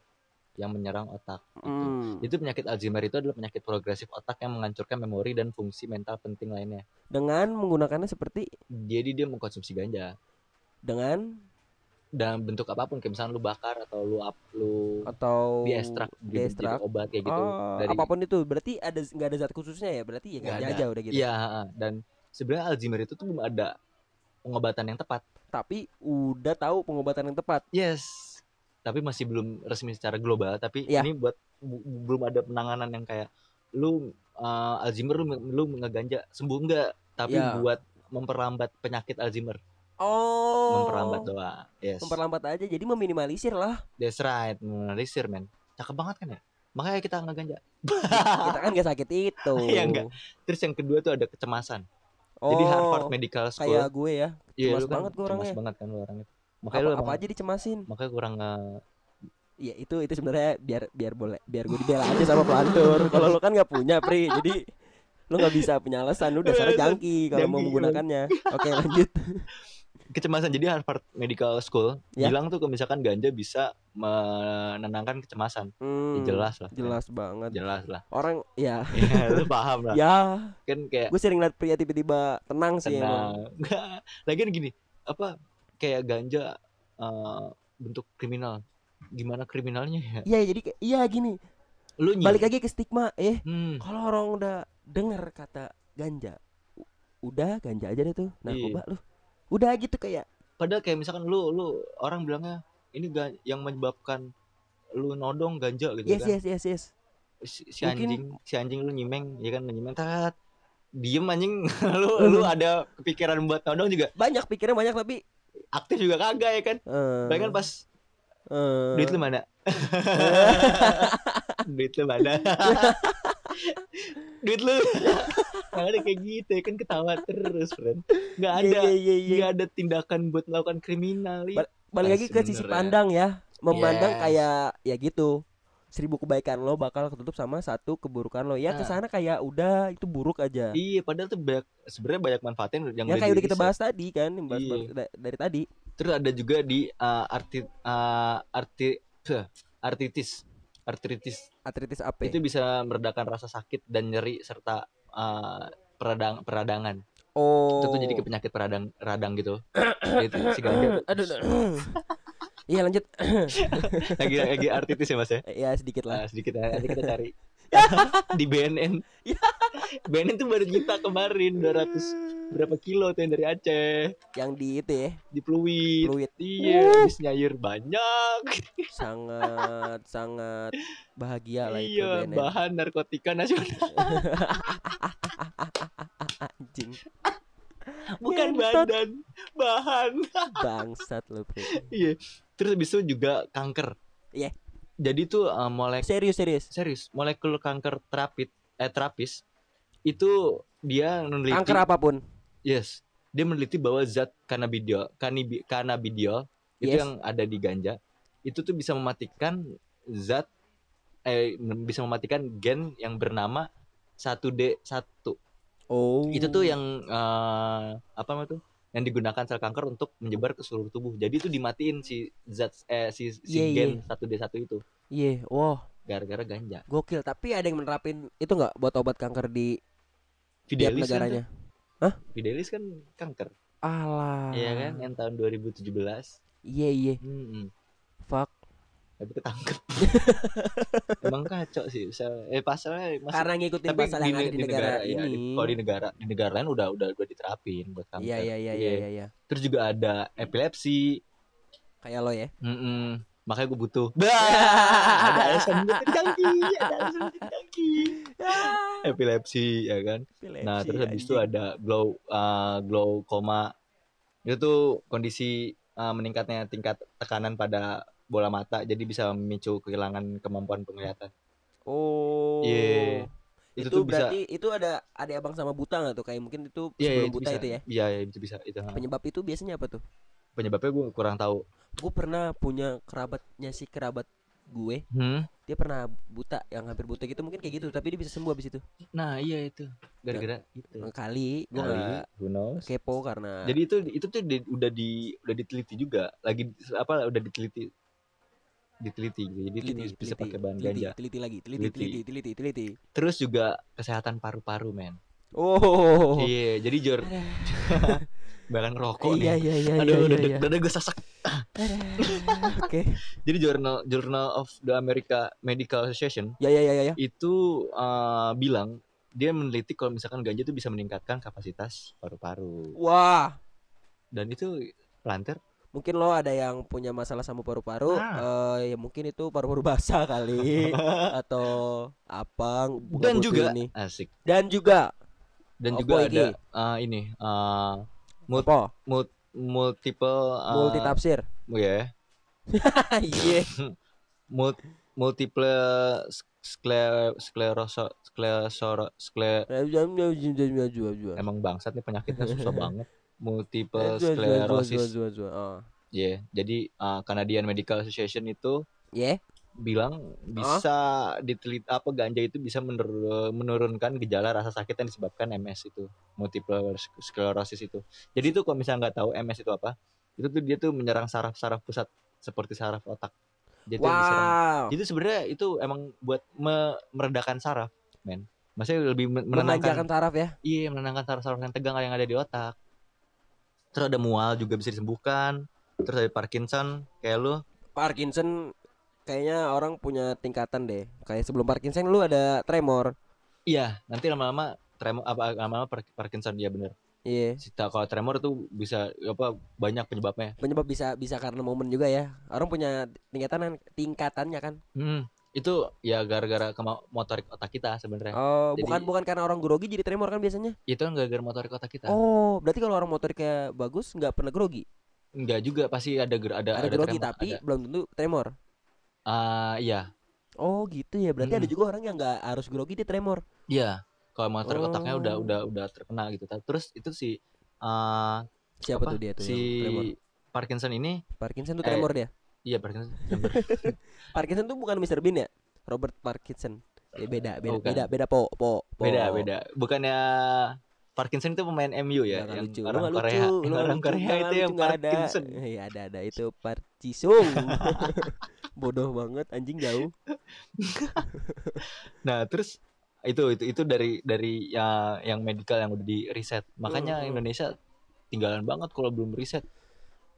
yang menyerang otak. Gitu. Hmm. Itu penyakit Alzheimer itu adalah penyakit progresif otak yang menghancurkan memori dan fungsi mental penting lainnya. Dengan menggunakannya seperti Jadi dia mengkonsumsi ganja dengan dalam bentuk apa pun kayak misalnya lu bakar atau lu up, lu atau diekstrak jadi, jadi diekstrak. obat kayak gitu Oh, dari apa pun itu berarti ada nggak ada zat khususnya ya berarti ya ganja aja udah gitu Iya, dan sebenarnya Alzheimer itu tuh belum ada pengobatan yang tepat. tapi udah tahu pengobatan yang tepat Yes. Tapi masih belum resmi secara global, tapi Iya. ini buat bu- belum ada penanganan yang kayak lu uh, Alzheimer lu lu ngeganja sembuh enggak, tapi Iya. buat memperlambat penyakit Alzheimer, oh memperlambat doang. Yes. memperlambat aja jadi meminimalisir lah That's right, minimalisir men. Cakep banget kan ya? Makanya kita ngeganja. kita kan gak sakit itu Iya, enggak. Terus yang kedua tuh ada kecemasan. oh, Jadi Harvard Medical School. kayak gue ya Iya, cemas kan banget gua cemas orangnya. banget kan lu orangnya. apa, Makanya lu apa emang- aja dicemasin makanya kurang uh, Iya itu itu sebenarnya biar biar boleh biar gue dibela aja sama pelantur kalau lo kan nggak punya pri jadi lo nggak bisa punya alasan lu dasarnya jangki kalau mau Jangki, menggunakannya oke lanjut kecemasan. Jadi Harvard Medical School Ya. bilang tuh kalau misalkan ganja bisa menenangkan kecemasan. Ya, Hmm, jelas lah. jelas banget Jelas lah. orang ya Ya, lu paham lah. ya Kan kayak gue sering liat pria tiba-tiba tenang sih emang tenang. Enggak. Lagian gini, apa kayak ganja uh, bentuk kriminal. Gimana kriminalnya ya? iya jadi iya gini. Lu nyi- balik lagi ke stigma eh. Hmm. kalau orang udah denger kata ganja udah ganja aja deh tuh narkoba lu. Udah gitu kayak. Padahal kayak misalkan lu lu orang bilangnya ini yang menyebabkan lu nodong ganja gitu yes kan. yes yes yes. Si, si Mungkin- anjing si anjing lu nyimeng ya kan nyimeng tat. Diem anjing. Lu lu ada kepikiran buat nodong juga? Banyak pikirnya banyak tapi aktif juga kagak ya kan? Eh, Bayangkan pas eh, duit lu mana? Duit lu mana? Duit lu. Ada kayak gitu ya kan? Ketawa terus friend. Nggak iya, ada. iya, iya, iya. nggak ada tindakan buat melakukan kriminal. Ba- balik lagi ke sisi pandang ya. Memandang Yes. kayak ya gitu seribu kebaikan lo bakal ketutup sama satu keburukan lo ya Nah. ke sana kayak udah itu buruk aja iya padahal tuh banyak sebenarnya banyak manfaatnya yang ya kayak udah kita bahas tadi kan yang bahas Iya. dari tadi terus ada juga di uh, arti uh, arti tuh, artritis artritis artritis apa ya? itu bisa meredakan rasa sakit dan nyeri serta uh, peradang peradangan oh itu tuh jadi ke penyakit peradang radang gitu itu si ganja tuh. aduh aduh. iya lanjut. Lagi lagi artritis ya mas ya? Ya sedikit lah. Nah, sedikit nanti kita cari. Di BNN. BNN tuh baru nyita kemarin 200 berapa kilo tuh yang dari Aceh. Yang di itu ya? Di Pluit. Fluid iya habis nyair banyak. Sangat sangat bahagia lah itu iya BNN. bahan narkotika nasional. Anjing. Bukan badan bahan. Bangsat lo bro. Iya terus habis itu juga kanker. Iya. jadi tuh uh, molek serius serius? Serius molekul kanker terapit eh terapis itu dia meneliti kanker apa pun? Yes. Dia meneliti bahwa zat cannabidiol canibi, cannabidiol itu Yes. yang ada di ganja itu tuh bisa mematikan zat eh bisa mematikan gen yang bernama 1D1 oh. Itu tuh yang eh, apa namanya tuh yang digunakan sel kanker untuk menyebar ke seluruh tubuh. Jadi itu dimatiin si zat eh si, si Iya, iya. gen 1D1 itu. Iya wah. Gara-gara ganja. Gokil tapi ada yang menerapin itu nggak buat obat kanker di tiap Fidelis kan negaranya? tuh. Fidelis kan kanker. Alah. Iya kan yang tahun 2017 iya iya. Hmm, fuck tapi ketangkep. Emang kacau sih Sel- eh pasalnya masih karena ngikutin tapi pasal yang ada di, negara, ya, ini. di- kalau di negara di negara lain udah udah udah diterapin buat kanker iya iya iya iya. iya iya. terus juga ada epilepsi. Kayak lo ya? Mm-mm. makanya gue butuh. Ada alasan buat jangki ada alasan jangki epilepsi ya kan? Nah terus habis itu ada glow uh, glaucoma itu tuh kondisi uh, meningkatnya tingkat tekanan pada bola mata jadi bisa memicu kehilangan kemampuan penglihatan oh Iya. itu, itu, tuh bisa berarti itu ada ada abang sama buta nggak tuh kayak mungkin itu iya, sebelum itu buta bisa. itu ya Iya, iya, itu bisa. Itu. penyebab itu biasanya apa tuh Penyebabnya gue kurang tahu. gue pernah punya kerabatnya si kerabat gue Hmm. dia pernah buta yang hampir buta gitu mungkin kayak gitu tapi dia bisa sembuh abis itu Nah, iya itu. Gara-gara itu. kali gue Kali, nggak who knows. kepo karena Jadi itu itu tuh di- udah di udah diteliti juga. Lagi apa udah diteliti diteliti gitu. Jadi itu teliti, bisa teliti, pakai bahan teliti, ganja. teliti lagi teliti Teliti. teliti teliti teliti Terus juga kesehatan paru-paru, men. oh Iya, jadi jor bahkan rokok iya nih. iya iya Aduh, iya, udah iya, iya. dada gue sasak. Oke Jadi Journal Journal of the America Medical Association ya ya ya ya ya itu uh, bilang dia meneliti kalau misalkan ganja itu bisa meningkatkan kapasitas paru-paru wah dan itu planter mungkin lo ada yang punya masalah sama paru-paru Nah. eh, ya mungkin itu paru-paru basah kali atau apa dan juga ini. asik. Dan juga dan juga ada uh, ini uh, Mut- apa? mul- multiple uh, multi tafsir ya iya. Mul- multiple skler skleroso sklerosor skler emang bangsat nih penyakitnya susah banget multiple sclerosis. Oh. ya jadi uh, Canadian Medical Association itu ya bilang bisa diteliti apa ganja itu bisa menur- menurunkan gejala rasa sakit yang disebabkan MS itu multiple sclerosis itu. Jadi itu kalau misalnya nggak tahu MS itu apa itu tuh dia tuh menyerang saraf-saraf pusat seperti saraf otak. Jadi wow. Itu sebenarnya itu emang buat me- meredakan saraf men. Maksudnya lebih menenangkan taraf ya? Iya menenangkan saraf-saraf yang tegang yang ada di otak terus ada mual juga bisa disembuhkan terus ada Parkinson kayak lu Parkinson kayaknya orang punya tingkatan deh kayak sebelum Parkinson lu ada tremor Iya, nanti lama-lama tremor apa lama-lama Par- Parkinson dia bener. Iya. Sita kalau tremor tuh bisa apa banyak penyebabnya. Penyebab bisa bisa karena momen juga ya. Orang punya tingkatan tingkatannya kan. Hmm, itu ya gara-gara motorik otak kita sebenarnya. Oh, Jadi- bukan bukan karena orang grogi jadi tremor kan biasanya. Itu kan gara-gara motorik otak kita. Oh, berarti kalau orang motoriknya bagus nggak pernah grogi. Enggak juga pasti ada ger- ada Ada, grogi tremor, tapi ada. belum tentu tremor. Ah, iya. Oh, gitu ya. Berarti Hmm. ada juga orang yang nggak harus grogi dia tremor. Iya. Kalau motorik otaknya udah Oh. udah udah terkena gitu. Terus itu si ah, Siapa apa? tuh dia tuh si? Parkinson ini Parkinson tuh eh, tremor dia. Iya Parkinson. Parkinson tuh bukan Mr Bean ya? Robert Parkinson. Ya, beda, beda, Bukan. beda, beda po, po, po. beda beda. Bukannya Parkinson itu pemain MU ya, Nggak yang lucu. Lu orang Korea, lucu, yang orang lucu, Korea itu yang nggak ada. Parkinson. Iya ada ada itu Parcisung. Bodoh banget anjing jauh. Nah, terus itu itu itu dari dari ya yang medical yang udah di riset. Makanya Hmm. Indonesia tinggalan banget kalau belum riset.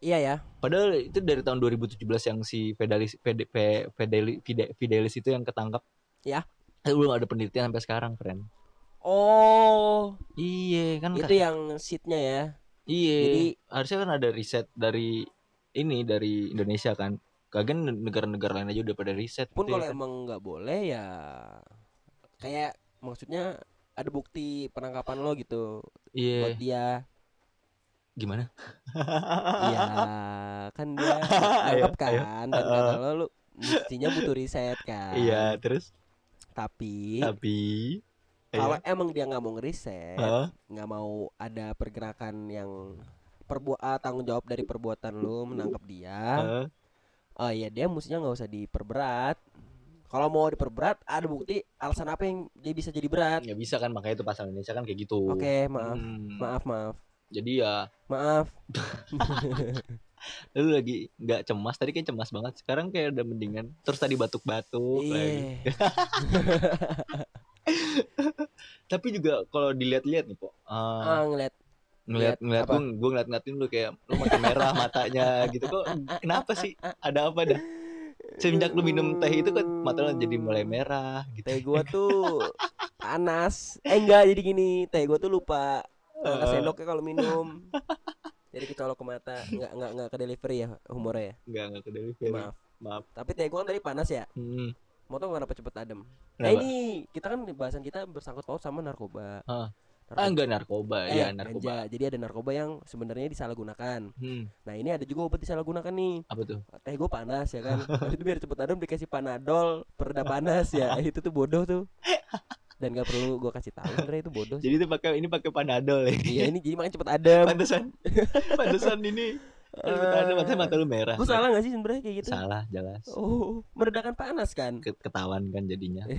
Iya ya. Padahal itu dari tahun 2017 yang si Fidelis Fide- Fe- Fideli- Fide- Fidelis itu yang ketangkap. Ya. Itu belum ada penelitian sampai sekarang, friend. Oh, Iya, kan itu yang seatnya ya. Iya. Jadi- harusnya kan ada riset dari ini dari Indonesia kan. Kagak negara-negara lain aja udah pada riset Pun gitu kalau ya kan. emang nggak boleh ya kayak maksudnya ada bukti penangkapan lo gitu Iya. buat dia. Gimana? Iya, kan dia nangkep kan dan kata lo lu mestinya butuh riset kan. Iya, terus Tapi tapi kalau iya. emang dia nggak mau ngeriset, nggak mau ada pergerakan yang perbuat tanggung jawab dari perbuatan lu menangkap dia. Hah? Oh iya dia mestinya nggak usah diperberat. Kalau mau diperberat ada bukti alasan apa yang dia bisa jadi berat. nggak bisa kan makanya itu pasal Indonesia kan kayak gitu. Oke maaf Hmm, maaf maaf Jadi ya maaf. lu lagi nggak cemas tadi kayak cemas banget sekarang kayak udah mendingan terus tadi batuk-batuk lagi. Iya. tapi juga kalau dilihat-lihat nih po eh, Ah ngeliat ngeliat lihat ngeliat apa? gue gue ngeliat ngeliatin lu kayak lu makin merah matanya gitu kok kenapa sih ada apa dah semenjak lu minum teh itu kan mata lu jadi mulai merah gitu teh gua tuh panas. Eh enggak jadi gini teh gua tuh lupa angkat Heeh. sendoknya kalau minum. Jadi kecolok ke mata, nggak nggak nggak ke delivery ya humornya ya. nggak nggak ke delivery Maaf. maaf Tapi teh gua kan tadi panas ya. hmm. Mau tau kenapa cepet adem? Nah Kenapa? ini kita kan bahasan kita bersangkut paut sama narkoba. Ah. Narkoba. ah enggak narkoba Eh, ya narkoba ganja. Jadi ada narkoba yang sebenarnya disalahgunakan. hmm. Nah ini ada juga obat disalahgunakan nih. apa tuh Teh gue panas ya kan. Habis itu biar cepet adem dikasih panadol pereda panas ya. itu tuh bodoh tuh. Dan gak perlu gue kasih tahu sebenarnya itu bodoh. sih. jadi itu pakai ini pakai panadol ya Iya ini jadi makanya cepet adem. pantesan pantesan ini adem pantesan mata lu merah Gue salah gak sih sebenarnya kayak gitu? salah jelas Oh, meredakan panas kan? Ke- ketahuan kan jadinya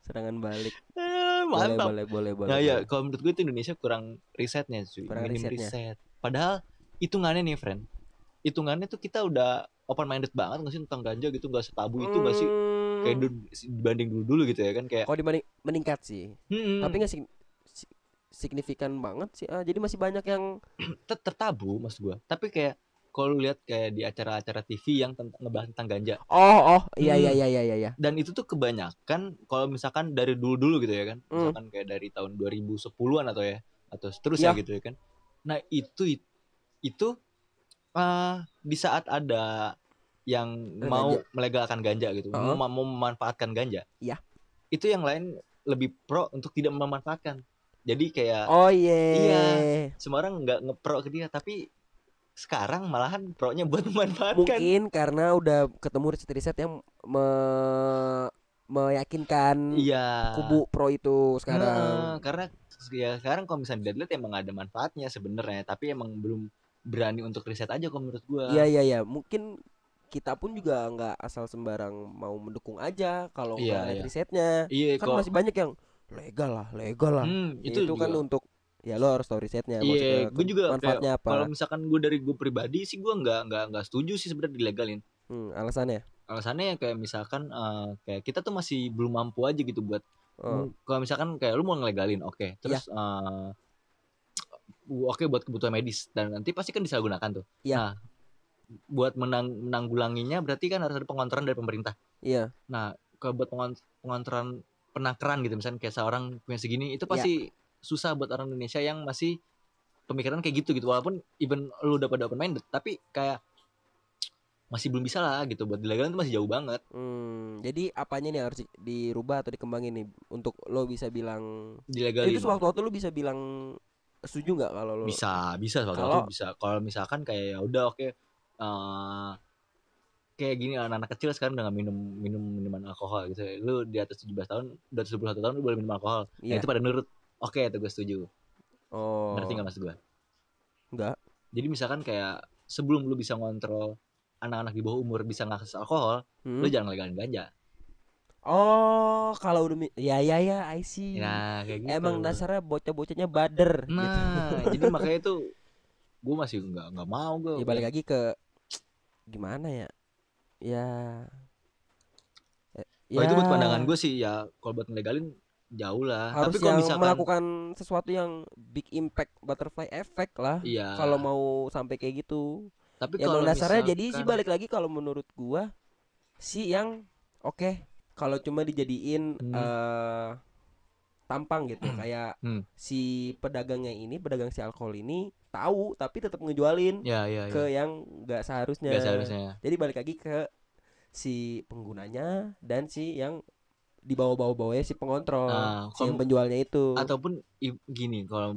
Serangan balik. Eh, Boleh, mantap boleh, boleh, boleh. Nah ya boleh. kalau menurut gue itu Indonesia kurang risetnya cuy Kurang Minim risetnya. riset Padahal hitungannya nih friend Hitungannya tuh kita udah open minded banget nggak sih tentang ganja gitu nggak setabu itu nggak sih Hmm, kayak dulu dibanding dulu dulu gitu ya kan kayak Kalau dibanding meningkat sih. hmm, Tapi nggak sig- si- signifikan banget sih. Ah, jadi masih banyak yang ter- tertabu maksud gue tapi kayak kalau lihat kayak di acara-acara TV yang tentang ngebahas tentang ganja Oh, oh, iya Hmm. iya iya iya iya iya. dan itu tuh kebanyakan kalau misalkan dari dulu-dulu gitu ya kan Hmm. misalkan kayak dari tahun 2010-an atau ya atau seterusnya Ya. gitu ya kan nah itu itu eh di saat ada yang Eh, mau ganja. melegalkan ganja gitu Uh-huh. mau, mau memanfaatkan ganja Ya. itu yang lain lebih pro untuk tidak memanfaatkan jadi kayak Oh iya. Iya. semua orang nggak ngepro ke dia tapi sekarang malahan pro-nya buat memanfaatkan Mungkin karena udah ketemu riset-riset yang me- meyakinkan iya kubu pro itu sekarang. Heeh, karena ya sekarang kalau misalnya dilihat emang ada manfaatnya sebenarnya tapi emang belum berani untuk riset aja kalau menurut gua Iya iya iya, mungkin kita pun juga nggak asal sembarang mau mendukung aja kalau Iya, nggak ada iya. risetnya. iya Kan kok masih banyak yang legal lah, legal lah. Hmm, itu, itu, kan untuk ya lo harus tahu risetnya Iya, maksudnya gue juga manfaatnya kayak, kalau apa. misalkan gue dari gue pribadi sih gue nggak nggak nggak setuju sih sebenarnya dilegalin. Hmm, alasannya. Alasannya kayak misalkan eh, kayak kita tuh masih belum mampu aja gitu buat Oh. kalau misalkan kayak lu mau ngelegalin, oke, terus eh, oke buat kebutuhan medis dan nanti pasti kan disalahgunakan tuh. Iya. Nah, buat menang menanggulanginya berarti kan harus ada pengontrolan dari pemerintah. Iya. Nah, kalau buat pengon- pengontrolan penangkaran gitu misalnya kayak seorang punya segini itu pasti susah buat orang Indonesia yang masih pemikiran kayak gitu gitu. Walaupun even lu udah pada open minded tapi kayak masih belum bisa lah gitu. Buat dilegalin itu masih jauh banget. Hmm, jadi apanya nih harus di- dirubah atau dikembangin nih? Untuk lo bisa bilang dilegalin. itu sewaktu-waktu lo bisa bilang setuju nggak kalau lo? Bisa bisa waktu bisa. Kalau misalkan kayak ya udah oke eh, kayak gini anak-anak kecil sekarang udah gak minum minum minuman alkohol gitu ya. lu di atas 17 tahun atas 21 tahun lu boleh minum alkohol nah, Iya. itu pada nurut oke itu gue setuju Oh. ngerti nggak maksud gue Enggak. jadi misalkan kayak sebelum lu bisa ngontrol anak-anak di bawah umur bisa ngakses alkohol Hmm? lu jangan legalin ganja Oh, kalau udah ya ya ya, I see. nah kayak gitu Emang dasarnya bocah-bocahnya bader gitu. nah jadi makanya itu gue masih nggak nggak mau gue Ya balik lagi ke gimana ya? Ya Eh, Oh, itu buat pandangan gue sih ya kalau buat ngelegalin jauh lah harus tapi kalau misalkan melakukan sesuatu yang big impact butterfly effect lah. iya Kalau mau sampai kayak gitu. tapi Ya kalau dasarnya jadi sih misalkan- balik lagi kalau menurut gua si yang oke kalau cuma dijadiin Hmm. eh tampang gitu kayak Hmm. si pedagangnya ini pedagang si alkohol ini tahu tapi tetap ngejualin ya ya ke ya. yang nggak seharusnya. nggak seharusnya. Jadi balik lagi ke si penggunanya dan si yang di bawah-bawah-bawahnya si pengontrol, Nah, si yang penjualnya itu. ataupun gini kalau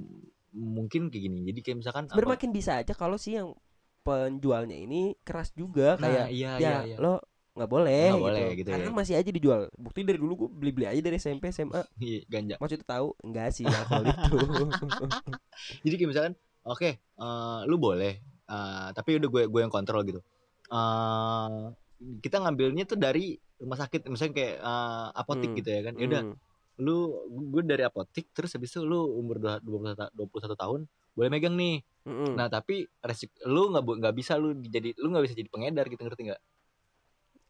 mungkin kayak gini. Jadi kayak misalkan Sebenarnya apa- makin bisa aja kalau si yang penjualnya ini keras juga nah, kayak iya ya iya iya. lo nggak boleh, Nggak gitu. boleh gitu karena ya. masih aja dijual. Bukti dari dulu gue beli beli aja dari SMP SMA Iya, ganja. Maksudnya tahu enggak sih alkohol itu jadi kayak misalkan oke eh, lu boleh eh, tapi udah gue gue yang kontrol gitu eh kita ngambilnya tuh dari rumah sakit misalnya kayak eh, apotik Hmm. gitu ya kan ya udah Hmm. lu gue dari apotik terus habis itu lu umur dua- 21 ta- 21 tahun boleh megang nih Mm-mm. nah tapi resik lu nggak nggak bisa lu jadi lu nggak bisa jadi pengedar gitu ngerti nggak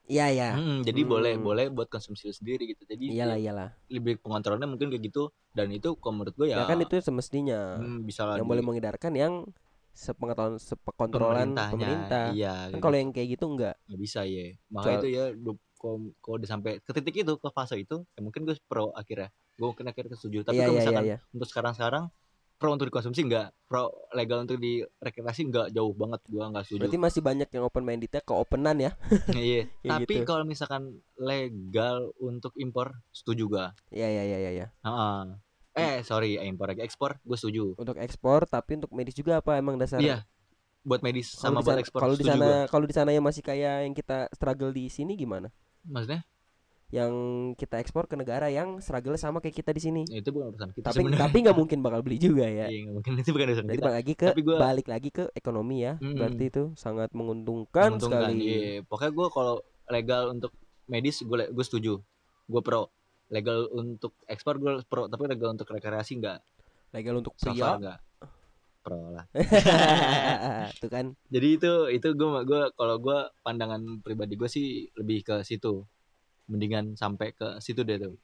iya ya Hmm, jadi Hmm. boleh boleh buat konsumsi lu sendiri gitu. Jadi iyalah ya, iyalah lebih pengontrolnya mungkin kayak gitu. Dan itu kalau menurut gue ya, ya kan itu semestinya. Hmm, bisa lah yang boleh mengedarkan yang sepengetahuan sepekontrolan pemerintah. Iya kan kayak kalau yang kayak gitu enggak. Nggak bisa ya. Soal- makanya itu ya kalau udah sampai ke titik itu ke fase itu ya mungkin gue pro akhirnya. Gue mungkin akhirnya setuju. Tapi iya kalau iya iya misalkan iya. untuk sekarang sekarang pro untuk dikonsumsi enggak pro legal untuk direkreasi enggak jauh banget. Gue nggak setuju. Berarti masih banyak yang open mindednya ke openan ya? Iya. Ya tapi gitu. kalau misalkan legal untuk impor setuju gue iya iya iya iya iya. eh sorry impor lagi. Ekspor gue setuju. Untuk ekspor tapi untuk medis juga apa emang dasar iya. Buat medis sama di buat ekspor kalau di sana gua. kalau di sana yang masih kayak yang kita struggle di sini gimana? Maksudnya yang kita ekspor ke negara yang struggle sama kayak kita di sini ya, itu bukan urusan kita tapi sebenarnya tapi nggak mungkin bakal beli juga ya iya mungkin itu bukan urusan Jadi kita balik lagi ke Tapi gua- balik lagi ke ekonomi ya. Mm-mm. Berarti itu sangat menguntungkan, Menguntungkan, sekali. iya. Pokoknya gue kalau legal untuk medis gue gue setuju. Gue pro. Legal untuk ekspor gue pro, tapi legal untuk rekreasi enggak. Legal untuk pria. far enggak. Pro lah. Tuh kan. Jadi itu itu gue gua kalau gue pandangan pribadi gue sih lebih ke situ. Mendingan sampai ke situ deh tuh.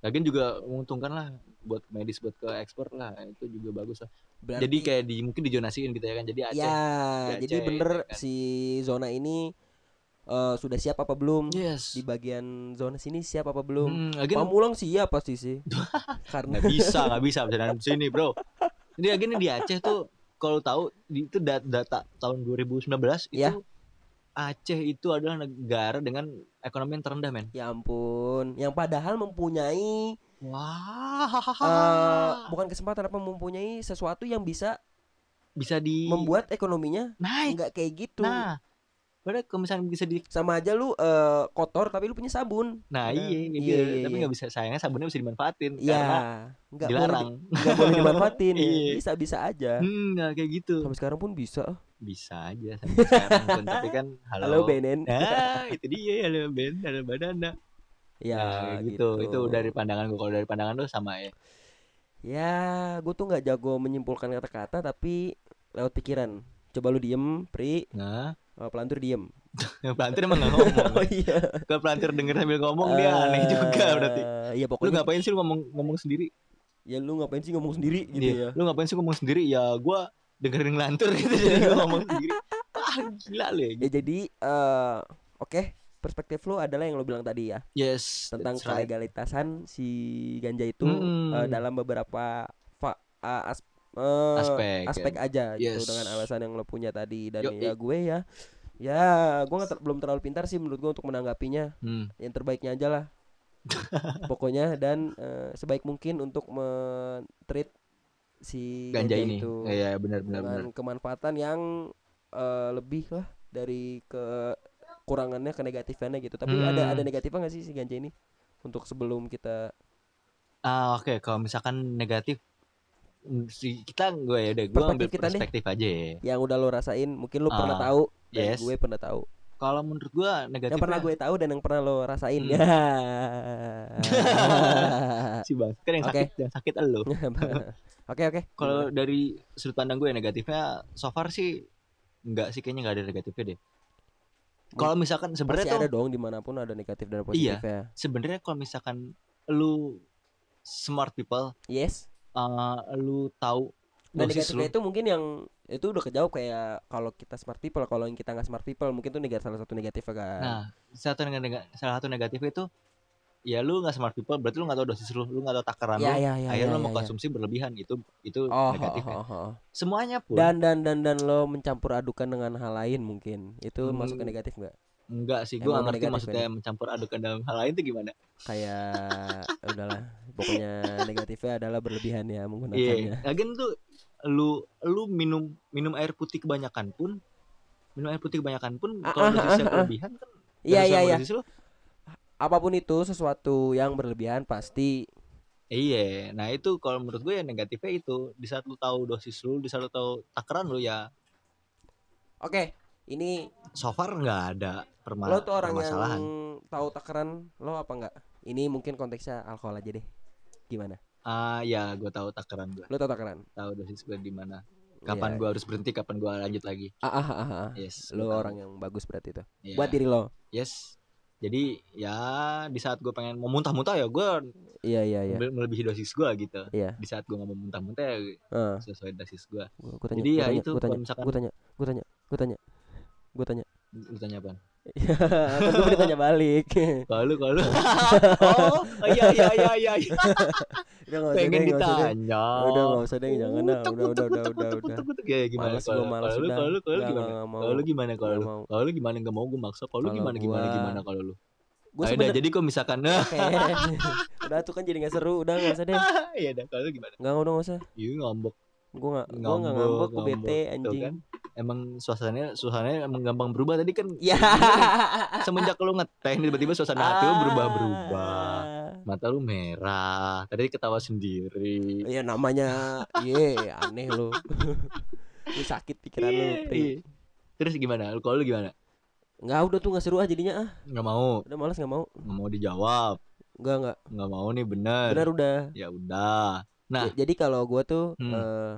Lagian juga menguntungkan lah buat medis buat ke ekspor lah itu juga bagus lah. Berarti, Jadi kayak di mungkin dijonasiin gitu ya kan. Jadi Aceh. ya, di jadi Aceh, bener ya kan. si zona ini eh, sudah siap apa belum? Yes. Di bagian zona sini siap apa belum? Hmm, Pamulang siap pasti sih. Karena nggak bisa nggak bisa bisa sini bro jadi gini di Aceh tuh kalau tahu itu dat- data tahun 2019 itu Ya. Aceh itu adalah negara dengan ekonomi yang terendah men ya ampun, yang padahal mempunyai wah eh, bukan kesempatan apa mempunyai sesuatu yang bisa bisa di membuat ekonominya naik nggak kayak gitu. nah padahal kalau misalnya bisa di Sama aja lu eh, kotor tapi lu punya sabun. nah Nah, iya, iya, iya, iya, tapi iya. nggak bisa sayangnya sabunnya bisa dimanfaatin Iya, karena nggak boleh dilarang nggak boleh dimanfaatin ya. Iya. bisa bisa aja hmm nggak kayak gitu sampai sekarang pun bisa bisa aja sampai sekarang pun tapi kan halo, halo Benen. Ah itu dia halo Ben halo Badana ya Nah, gitu. itu dari pandangan gue kalau dari pandangan lu sama ya? Ya gue tuh nggak jago menyimpulkan kata-kata tapi lewat pikiran. Coba lu diem pri. Nah. Oh, pelantur diem. Yang pelantir emang gak ngomong. Oh iya. Kalau pelantir denger sambil ngomong dia aneh juga berarti. Eh, ya lu pokoknya ngapain sih lu ngomong ngomong sendiri? Ya lu ngapain sih ngomong sendiri gitu Iya. ya? Lu ngapain sih ngomong sendiri? Ya gua dengerin ngelantur gitu jadi gua ngomong sendiri ah gila lu ya ya jadi eh oke perspektif lu adalah yang lu bilang tadi ya yes tentang right. kelegalitasan si ganja itu Mm-mm. eh, dalam beberapa a- as- eh, Aspek, aspek aja gitu Yes. dengan alasan yang lo punya tadi dan Yoi. ya gue ya ya gue ter- belum terlalu pintar sih menurut gue untuk menanggapinya Hmm. yang terbaiknya aja lah pokoknya dan eh, sebaik mungkin untuk men-treat si Ganja ini. itu Iya, benar benar benar. dengan kemanfaatan yang eh, lebih lah dari kekurangannya ke negatifnya gitu tapi Hmm. ada ada negatifnya nggak sih si ganja ini untuk sebelum kita Ah, oke, kalau misalkan negatif si kita gue ya udah gue ambil perspektif aja ya. yang udah lo rasain mungkin lo pernah Ah, tahu dan yes. gue pernah tahu Kalau menurut gue negatif yang pernah gue tahu dan yang pernah lo rasain Hmm. ya si bang kan yang sakit yang sakit elo. oke oke Kalau dari sudut pandang gue negatifnya so far sih enggak sih kayaknya enggak ada negatifnya deh. Kalau misalkan Pasti sebenarnya ada tuh dong di mana pun ada negatif dan Iya. positifnya sebenarnya kalau misalkan lu smart people, yes uh, lu tahu dan negatifnya lu itu mungkin yang itu udah kejauh kayak kalau kita smart people kalau yang kita nggak smart people mungkin tuh negatif salah satu negatifnya kan Nah, satu neg- neg- salah satu negatif itu ya lu nggak smart people berarti lu nggak tahu dosis lu, lu nggak tahu takaran ya lu. ya ya Akhirnya ya, lu mau ya, ya. konsumsi berlebihan itu itu oh, negatifnya. oh, oh, oh. Semuanya pun dan dan dan dan lo mencampur adukan dengan hal lain mungkin itu Hmm. masuk ke negatif nggak enggak sih, nggak ngerti negatif maksudnya mencampur adukan dalam hal lain itu gimana. kayak udahlah pokoknya negatifnya adalah berlebihan ya Iya, menggunakannya lagian tuh lu lu minum minum air putih kebanyakan pun minum air putih kebanyakan pun Ah, kalau ah, dosisnya ah, ah. berlebihan kan iya iya iya. apa pun itu sesuatu yang berlebihan pasti Iya, nah itu kalau menurut gue ya negatifnya itu. Di saat lu tahu dosis lu, di saat lu tahu takaran lu ya oke ini so far nggak ada perma lo tuh orang yang permasalahan. tahu takaran lo apa enggak ini mungkin konteksnya alkohol aja deh. Gimana Ah ya, gue tahu takaran gue, lo tahu takaran tahu dosis gue di mana. Kapan Iya. gue harus berhenti, kapan gue lanjut lagi. ah, ah, ah, ah, ah. Yes. lo tahu. orang yang bagus berarti itu Iya. buat diri lo Yes. Jadi ya di saat gue pengen mau muntah-muntah ya gue iya iya iya mele- melebihi dosis gue gitu. Iya. Di saat gue nggak mau muntah-muntah ya Ah. sesuai dosis gue. Gua, gua tanya, Jadi gua ya tanya, itu gua tanya, misalkan- gua tanya, gua tanya, gua tanya, gua tanya. Lu tanya apa? kan gua udah tanya balik. Kalau kalau oh, iya iya iya iya. iya. udah nggak usah deh, deh. ditanya. Udah nggak usah deh, jangan dah. Udah, udah, udah, udah, udah. Ya gimana? Kalau gua, males kalau lu, udah. kalau lu, gimana? Kalau lu gimana? Kalau lu, kalau lu gimana? Gak mau gue maksa. Kalau lu gimana? Gimana? Gimana? Kalau lu? Gua Ayo dah, sebenernya jadi kok misalkan udah tuh kan jadi nggak seru. Udah nggak usah deh. Iya dah, kalau lu gimana? Nggak udah nggak usah. Iya ngambek. Gua nggak, gua nggak ngambek, gua bete Tuh anjing. kan. Emang suasananya suasananya emang gampang berubah tadi kan. Ya. Semenjak lu ngeteh tiba-tiba suasana hati lu berubah-berubah. Ah. Mata lu merah. Tadi ketawa sendiri. Iya namanya, ye aneh lu. lu sakit pikiran lu. Pri. Iya. Terus gimana? Lu kalau lu gimana? Nggak udah tuh nggak seru ah jadinya ah. Nggak mau. Udah malas nggak mau. Nggak mau dijawab. Enggak enggak. Nggak mau nih bener. Benar udah. Ya udah. Nah, Ja- jadi kalau gua tuh Hmm. eh,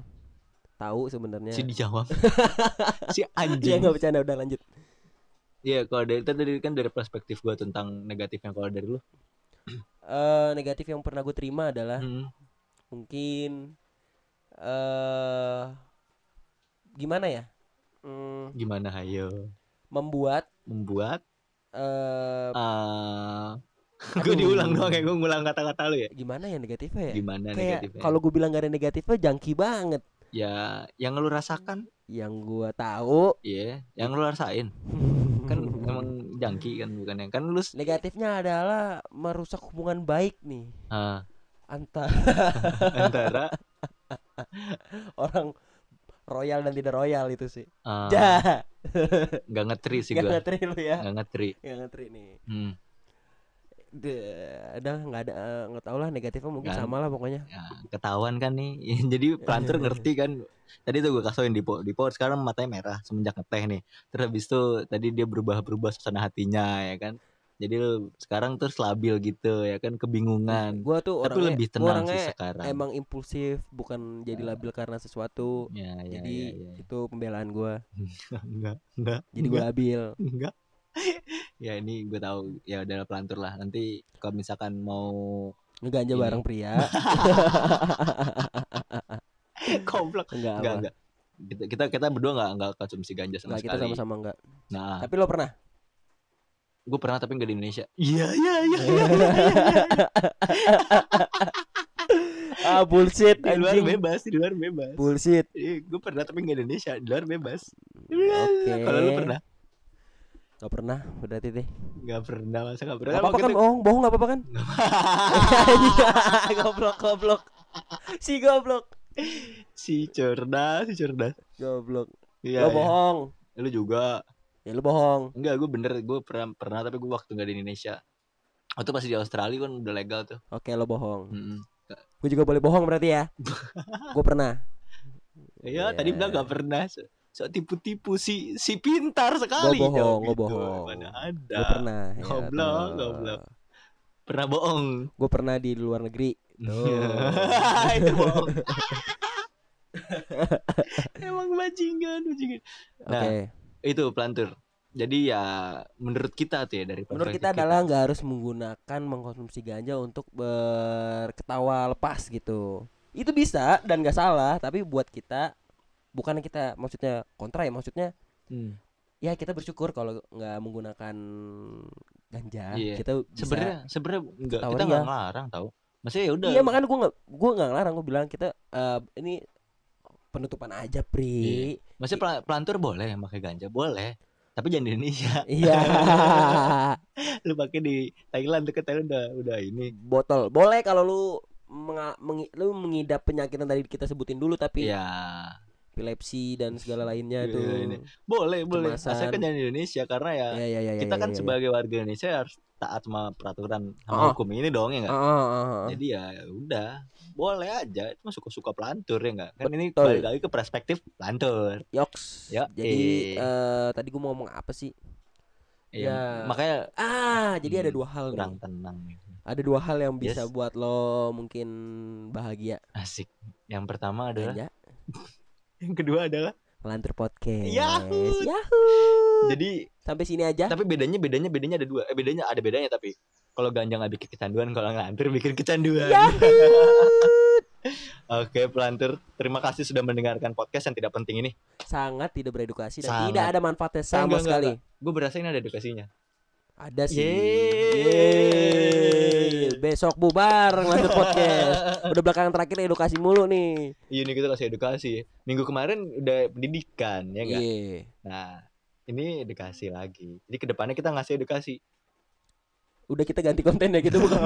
tahu sebenarnya. si dijawab. si Iya anjing. nggak bercanda udah lanjut. Iya, kalau dari tadi kan dari perspektif gua tentang negatifnya kalau dari lu. Eh negatif yang pernah gue terima adalah Hmm. mungkin eh gimana ya? Hmm, Gimana hayo? membuat Membuat eh ah Aduh. Gue diulang doang kayak gue ngulang kata-kata lu ya. gimana ya negatifnya ya? Gimana Kayak negatifnya? kalau gue bilang gak ada negatifnya jangki banget. ya yang lu rasakan, Yang gua tahu iya, yang lu rasain. Kan emang jangki kan bukan yang kan lu negatifnya adalah merusak hubungan baik nih ah, antara antara orang royal dan tidak royal itu sih. ah, Dah. nggak ngetri sih Gak gua. ngetri lu ya. Nggak ngetri. Gak ngetri nih. Hmm. Deh, Udah nggak ada nggak tahu lah negatifnya mungkin Nggak- sama lah pokoknya. Ya, ketahuan kan nih. Jadi pelantur ngerti kan. Tadi tuh gue kasuin Dipo. Dipo sekarang matanya merah semenjak ngeteh nih. Terus habis itu tadi dia berubah-berubah suasana hatinya ya kan. Jadi lu sekarang terus labil gitu ya kan kebingungan. Gua tuh Tapi orangnya lebih gua tenang orangnya sih sekarang. emang impulsif bukan jadi labil karena sesuatu. Ya, ya, jadi ya, ya, ya. itu pembelaan gua. enggak, enggak. Jadi gua labil. enggak. Ya ini gue tahu ya udah pelantur lah. Nanti kalau misalkan mau Ngeganja bareng pria. komplek Enggak enggak enggak. Kita kita kita berdua enggak enggak konsumsi ganja sama Enggak kita sekali. sama-sama enggak. Nah, Tapi lo pernah? gue pernah tapi enggak di Indonesia. Iya, iya, iya. ah, ah, bullshit Di luar anjing. bebas, di luar bebas. Bullshit. gue pernah tapi nggak Indonesia, di luar bebas. Oke. Kalau lu pernah? Gak pernah, berarti deh. Nggak pernah, masa nggak pernah? Gak apa-apa kan Kita- bohong, bohong gak apa-apa kan? goblok, goblok. Si goblok. si cerdas, si cerdas. Goblok. Iya, lo iya. bohong. Lu juga. Ya lu bohong. Enggak, gue bener, gue pernah pernah tapi gue waktu nggak di Indonesia. Waktu pas di Australia kan udah legal tuh. Oke, lo bohong. Mm-mm. Gue juga boleh bohong berarti ya. Gue pernah. Iya, Iya. tadi bilang nggak pernah. So, tipu-tipu si si pintar sekali. Gue bohong, gue gitu. bohong. Mana ada. Gue pernah. ya, Goblok, tuh. goblok. Pernah bohong. Gue pernah di luar negeri. Tuh. itu bohong. Emang bajingan, bajingan. Nah, Oke. itu pelantur. Jadi ya menurut kita tuh ya dari Menurut perspektif kita adalah nggak harus menggunakan mengkonsumsi ganja untuk berketawa lepas gitu. Itu bisa dan nggak salah, tapi buat kita bukan kita maksudnya kontra ya maksudnya Hmm. ya kita bersyukur kalau nggak menggunakan ganja Iya. kita Sebenarnya sebenarnya ketawa kita nggak ngelarang tau. Maksudnya ya udah. iya makanya gue nggak gue nggak ngelarang gue bilang kita eh, ini penutupan aja pri Maksudnya pel- pelantur boleh pakai ganja, boleh. Tapi jangan di Indonesia. iya Lu pakai di Thailand deket Thailand udah udah ini. botol boleh kalau lu menga- mengi- lu mengidap penyakit yang tadi kita sebutin dulu tapi Iya. Epilepsi dan segala lainnya Iya, tuh ini. Boleh, boleh. Asalkan jangan di Indonesia karena ya ya ya ya ya, kita ya, kan ya, ya. sebagai warga Indonesia harus taat sama peraturan sama Oh. hukum ini dong ya enggak? Ah, ah, ah, ah. Jadi ya udah, boleh aja. Itu mah suka-suka pelantur ya enggak? Kan ini Betul. balik lagi ke perspektif pelantur. Yoks. Ya, Jadi eh. eh, tadi gue mau ngomong apa sih? Iya. Ya. Makanya Ah, jadi ada Hmm, dua hal nih. kurang tenang nih. Ada dua hal yang bisa Yes. buat lo mungkin bahagia. Asik. Yang pertama adalah yang kedua adalah Lantur Podcast. Yahoo! Yahoo! jadi Sampai sini aja. tapi bedanya bedanya bedanya ada dua. Eh bedanya ada bedanya tapi kalau ganja nggak bikin kecanduan, kalau ngelantur bikin kecanduan. Oke, pelantur, terima kasih sudah mendengarkan podcast yang tidak penting ini. Sangat tidak beredukasi dan Sangat. tidak ada manfaatnya sama Enggak, enggak, sekali. Gue berasa ini ada edukasinya. Ada sih. Yeay. Yeay. Besok bubar Lantur Podcast. Udah belakangan terakhir edukasi mulu nih. Iya nih kita kasih edukasi. Minggu kemarin udah pendidikan ya enggak? Iya. Nah, ini edukasi lagi. Jadi ke depannya kita ngasih edukasi. Udah kita ganti konten ya gitu bukan?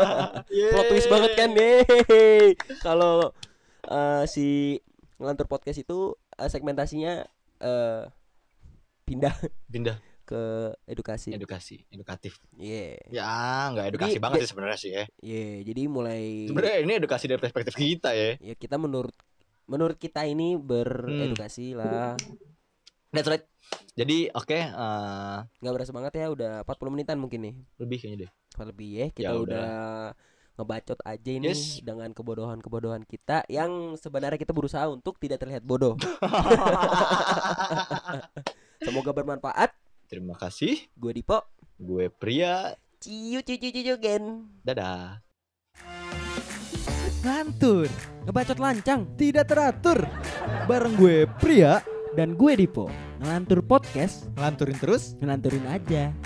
Plot twist banget kan Yeay. Kalau eh, si ngelantur podcast itu eh, segmentasinya eh pindah Pindah ke edukasi. edukasi, edukatif. Iya. Ya, nggak edukasi Jadi, banget sih sebenarnya sih ya. Iya, jadi mulai Sebenarnya ini edukasi dari perspektif kita ya. ya kita menurut menurut kita ini beredukasi lah. That's right. Jadi oke eh, nggak berasa banget ya udah 40 menitan mungkin nih. lebih kayaknya deh. Lebih ya kita Ya udah ngebacot aja ini Yes. dengan kebodohan-kebodohan kita yang sebenarnya kita berusaha untuk tidak terlihat bodoh. Semoga bermanfaat. Terima kasih. Gue Dipo. Gue pria. Ciu ciu ciu ciu gen. Dadah. Ngantur, ngebacot lancang, tidak teratur. Bareng gue Pria dan gue Dipo. Ngelantur podcast, ngelanturin terus, ngelanturin aja.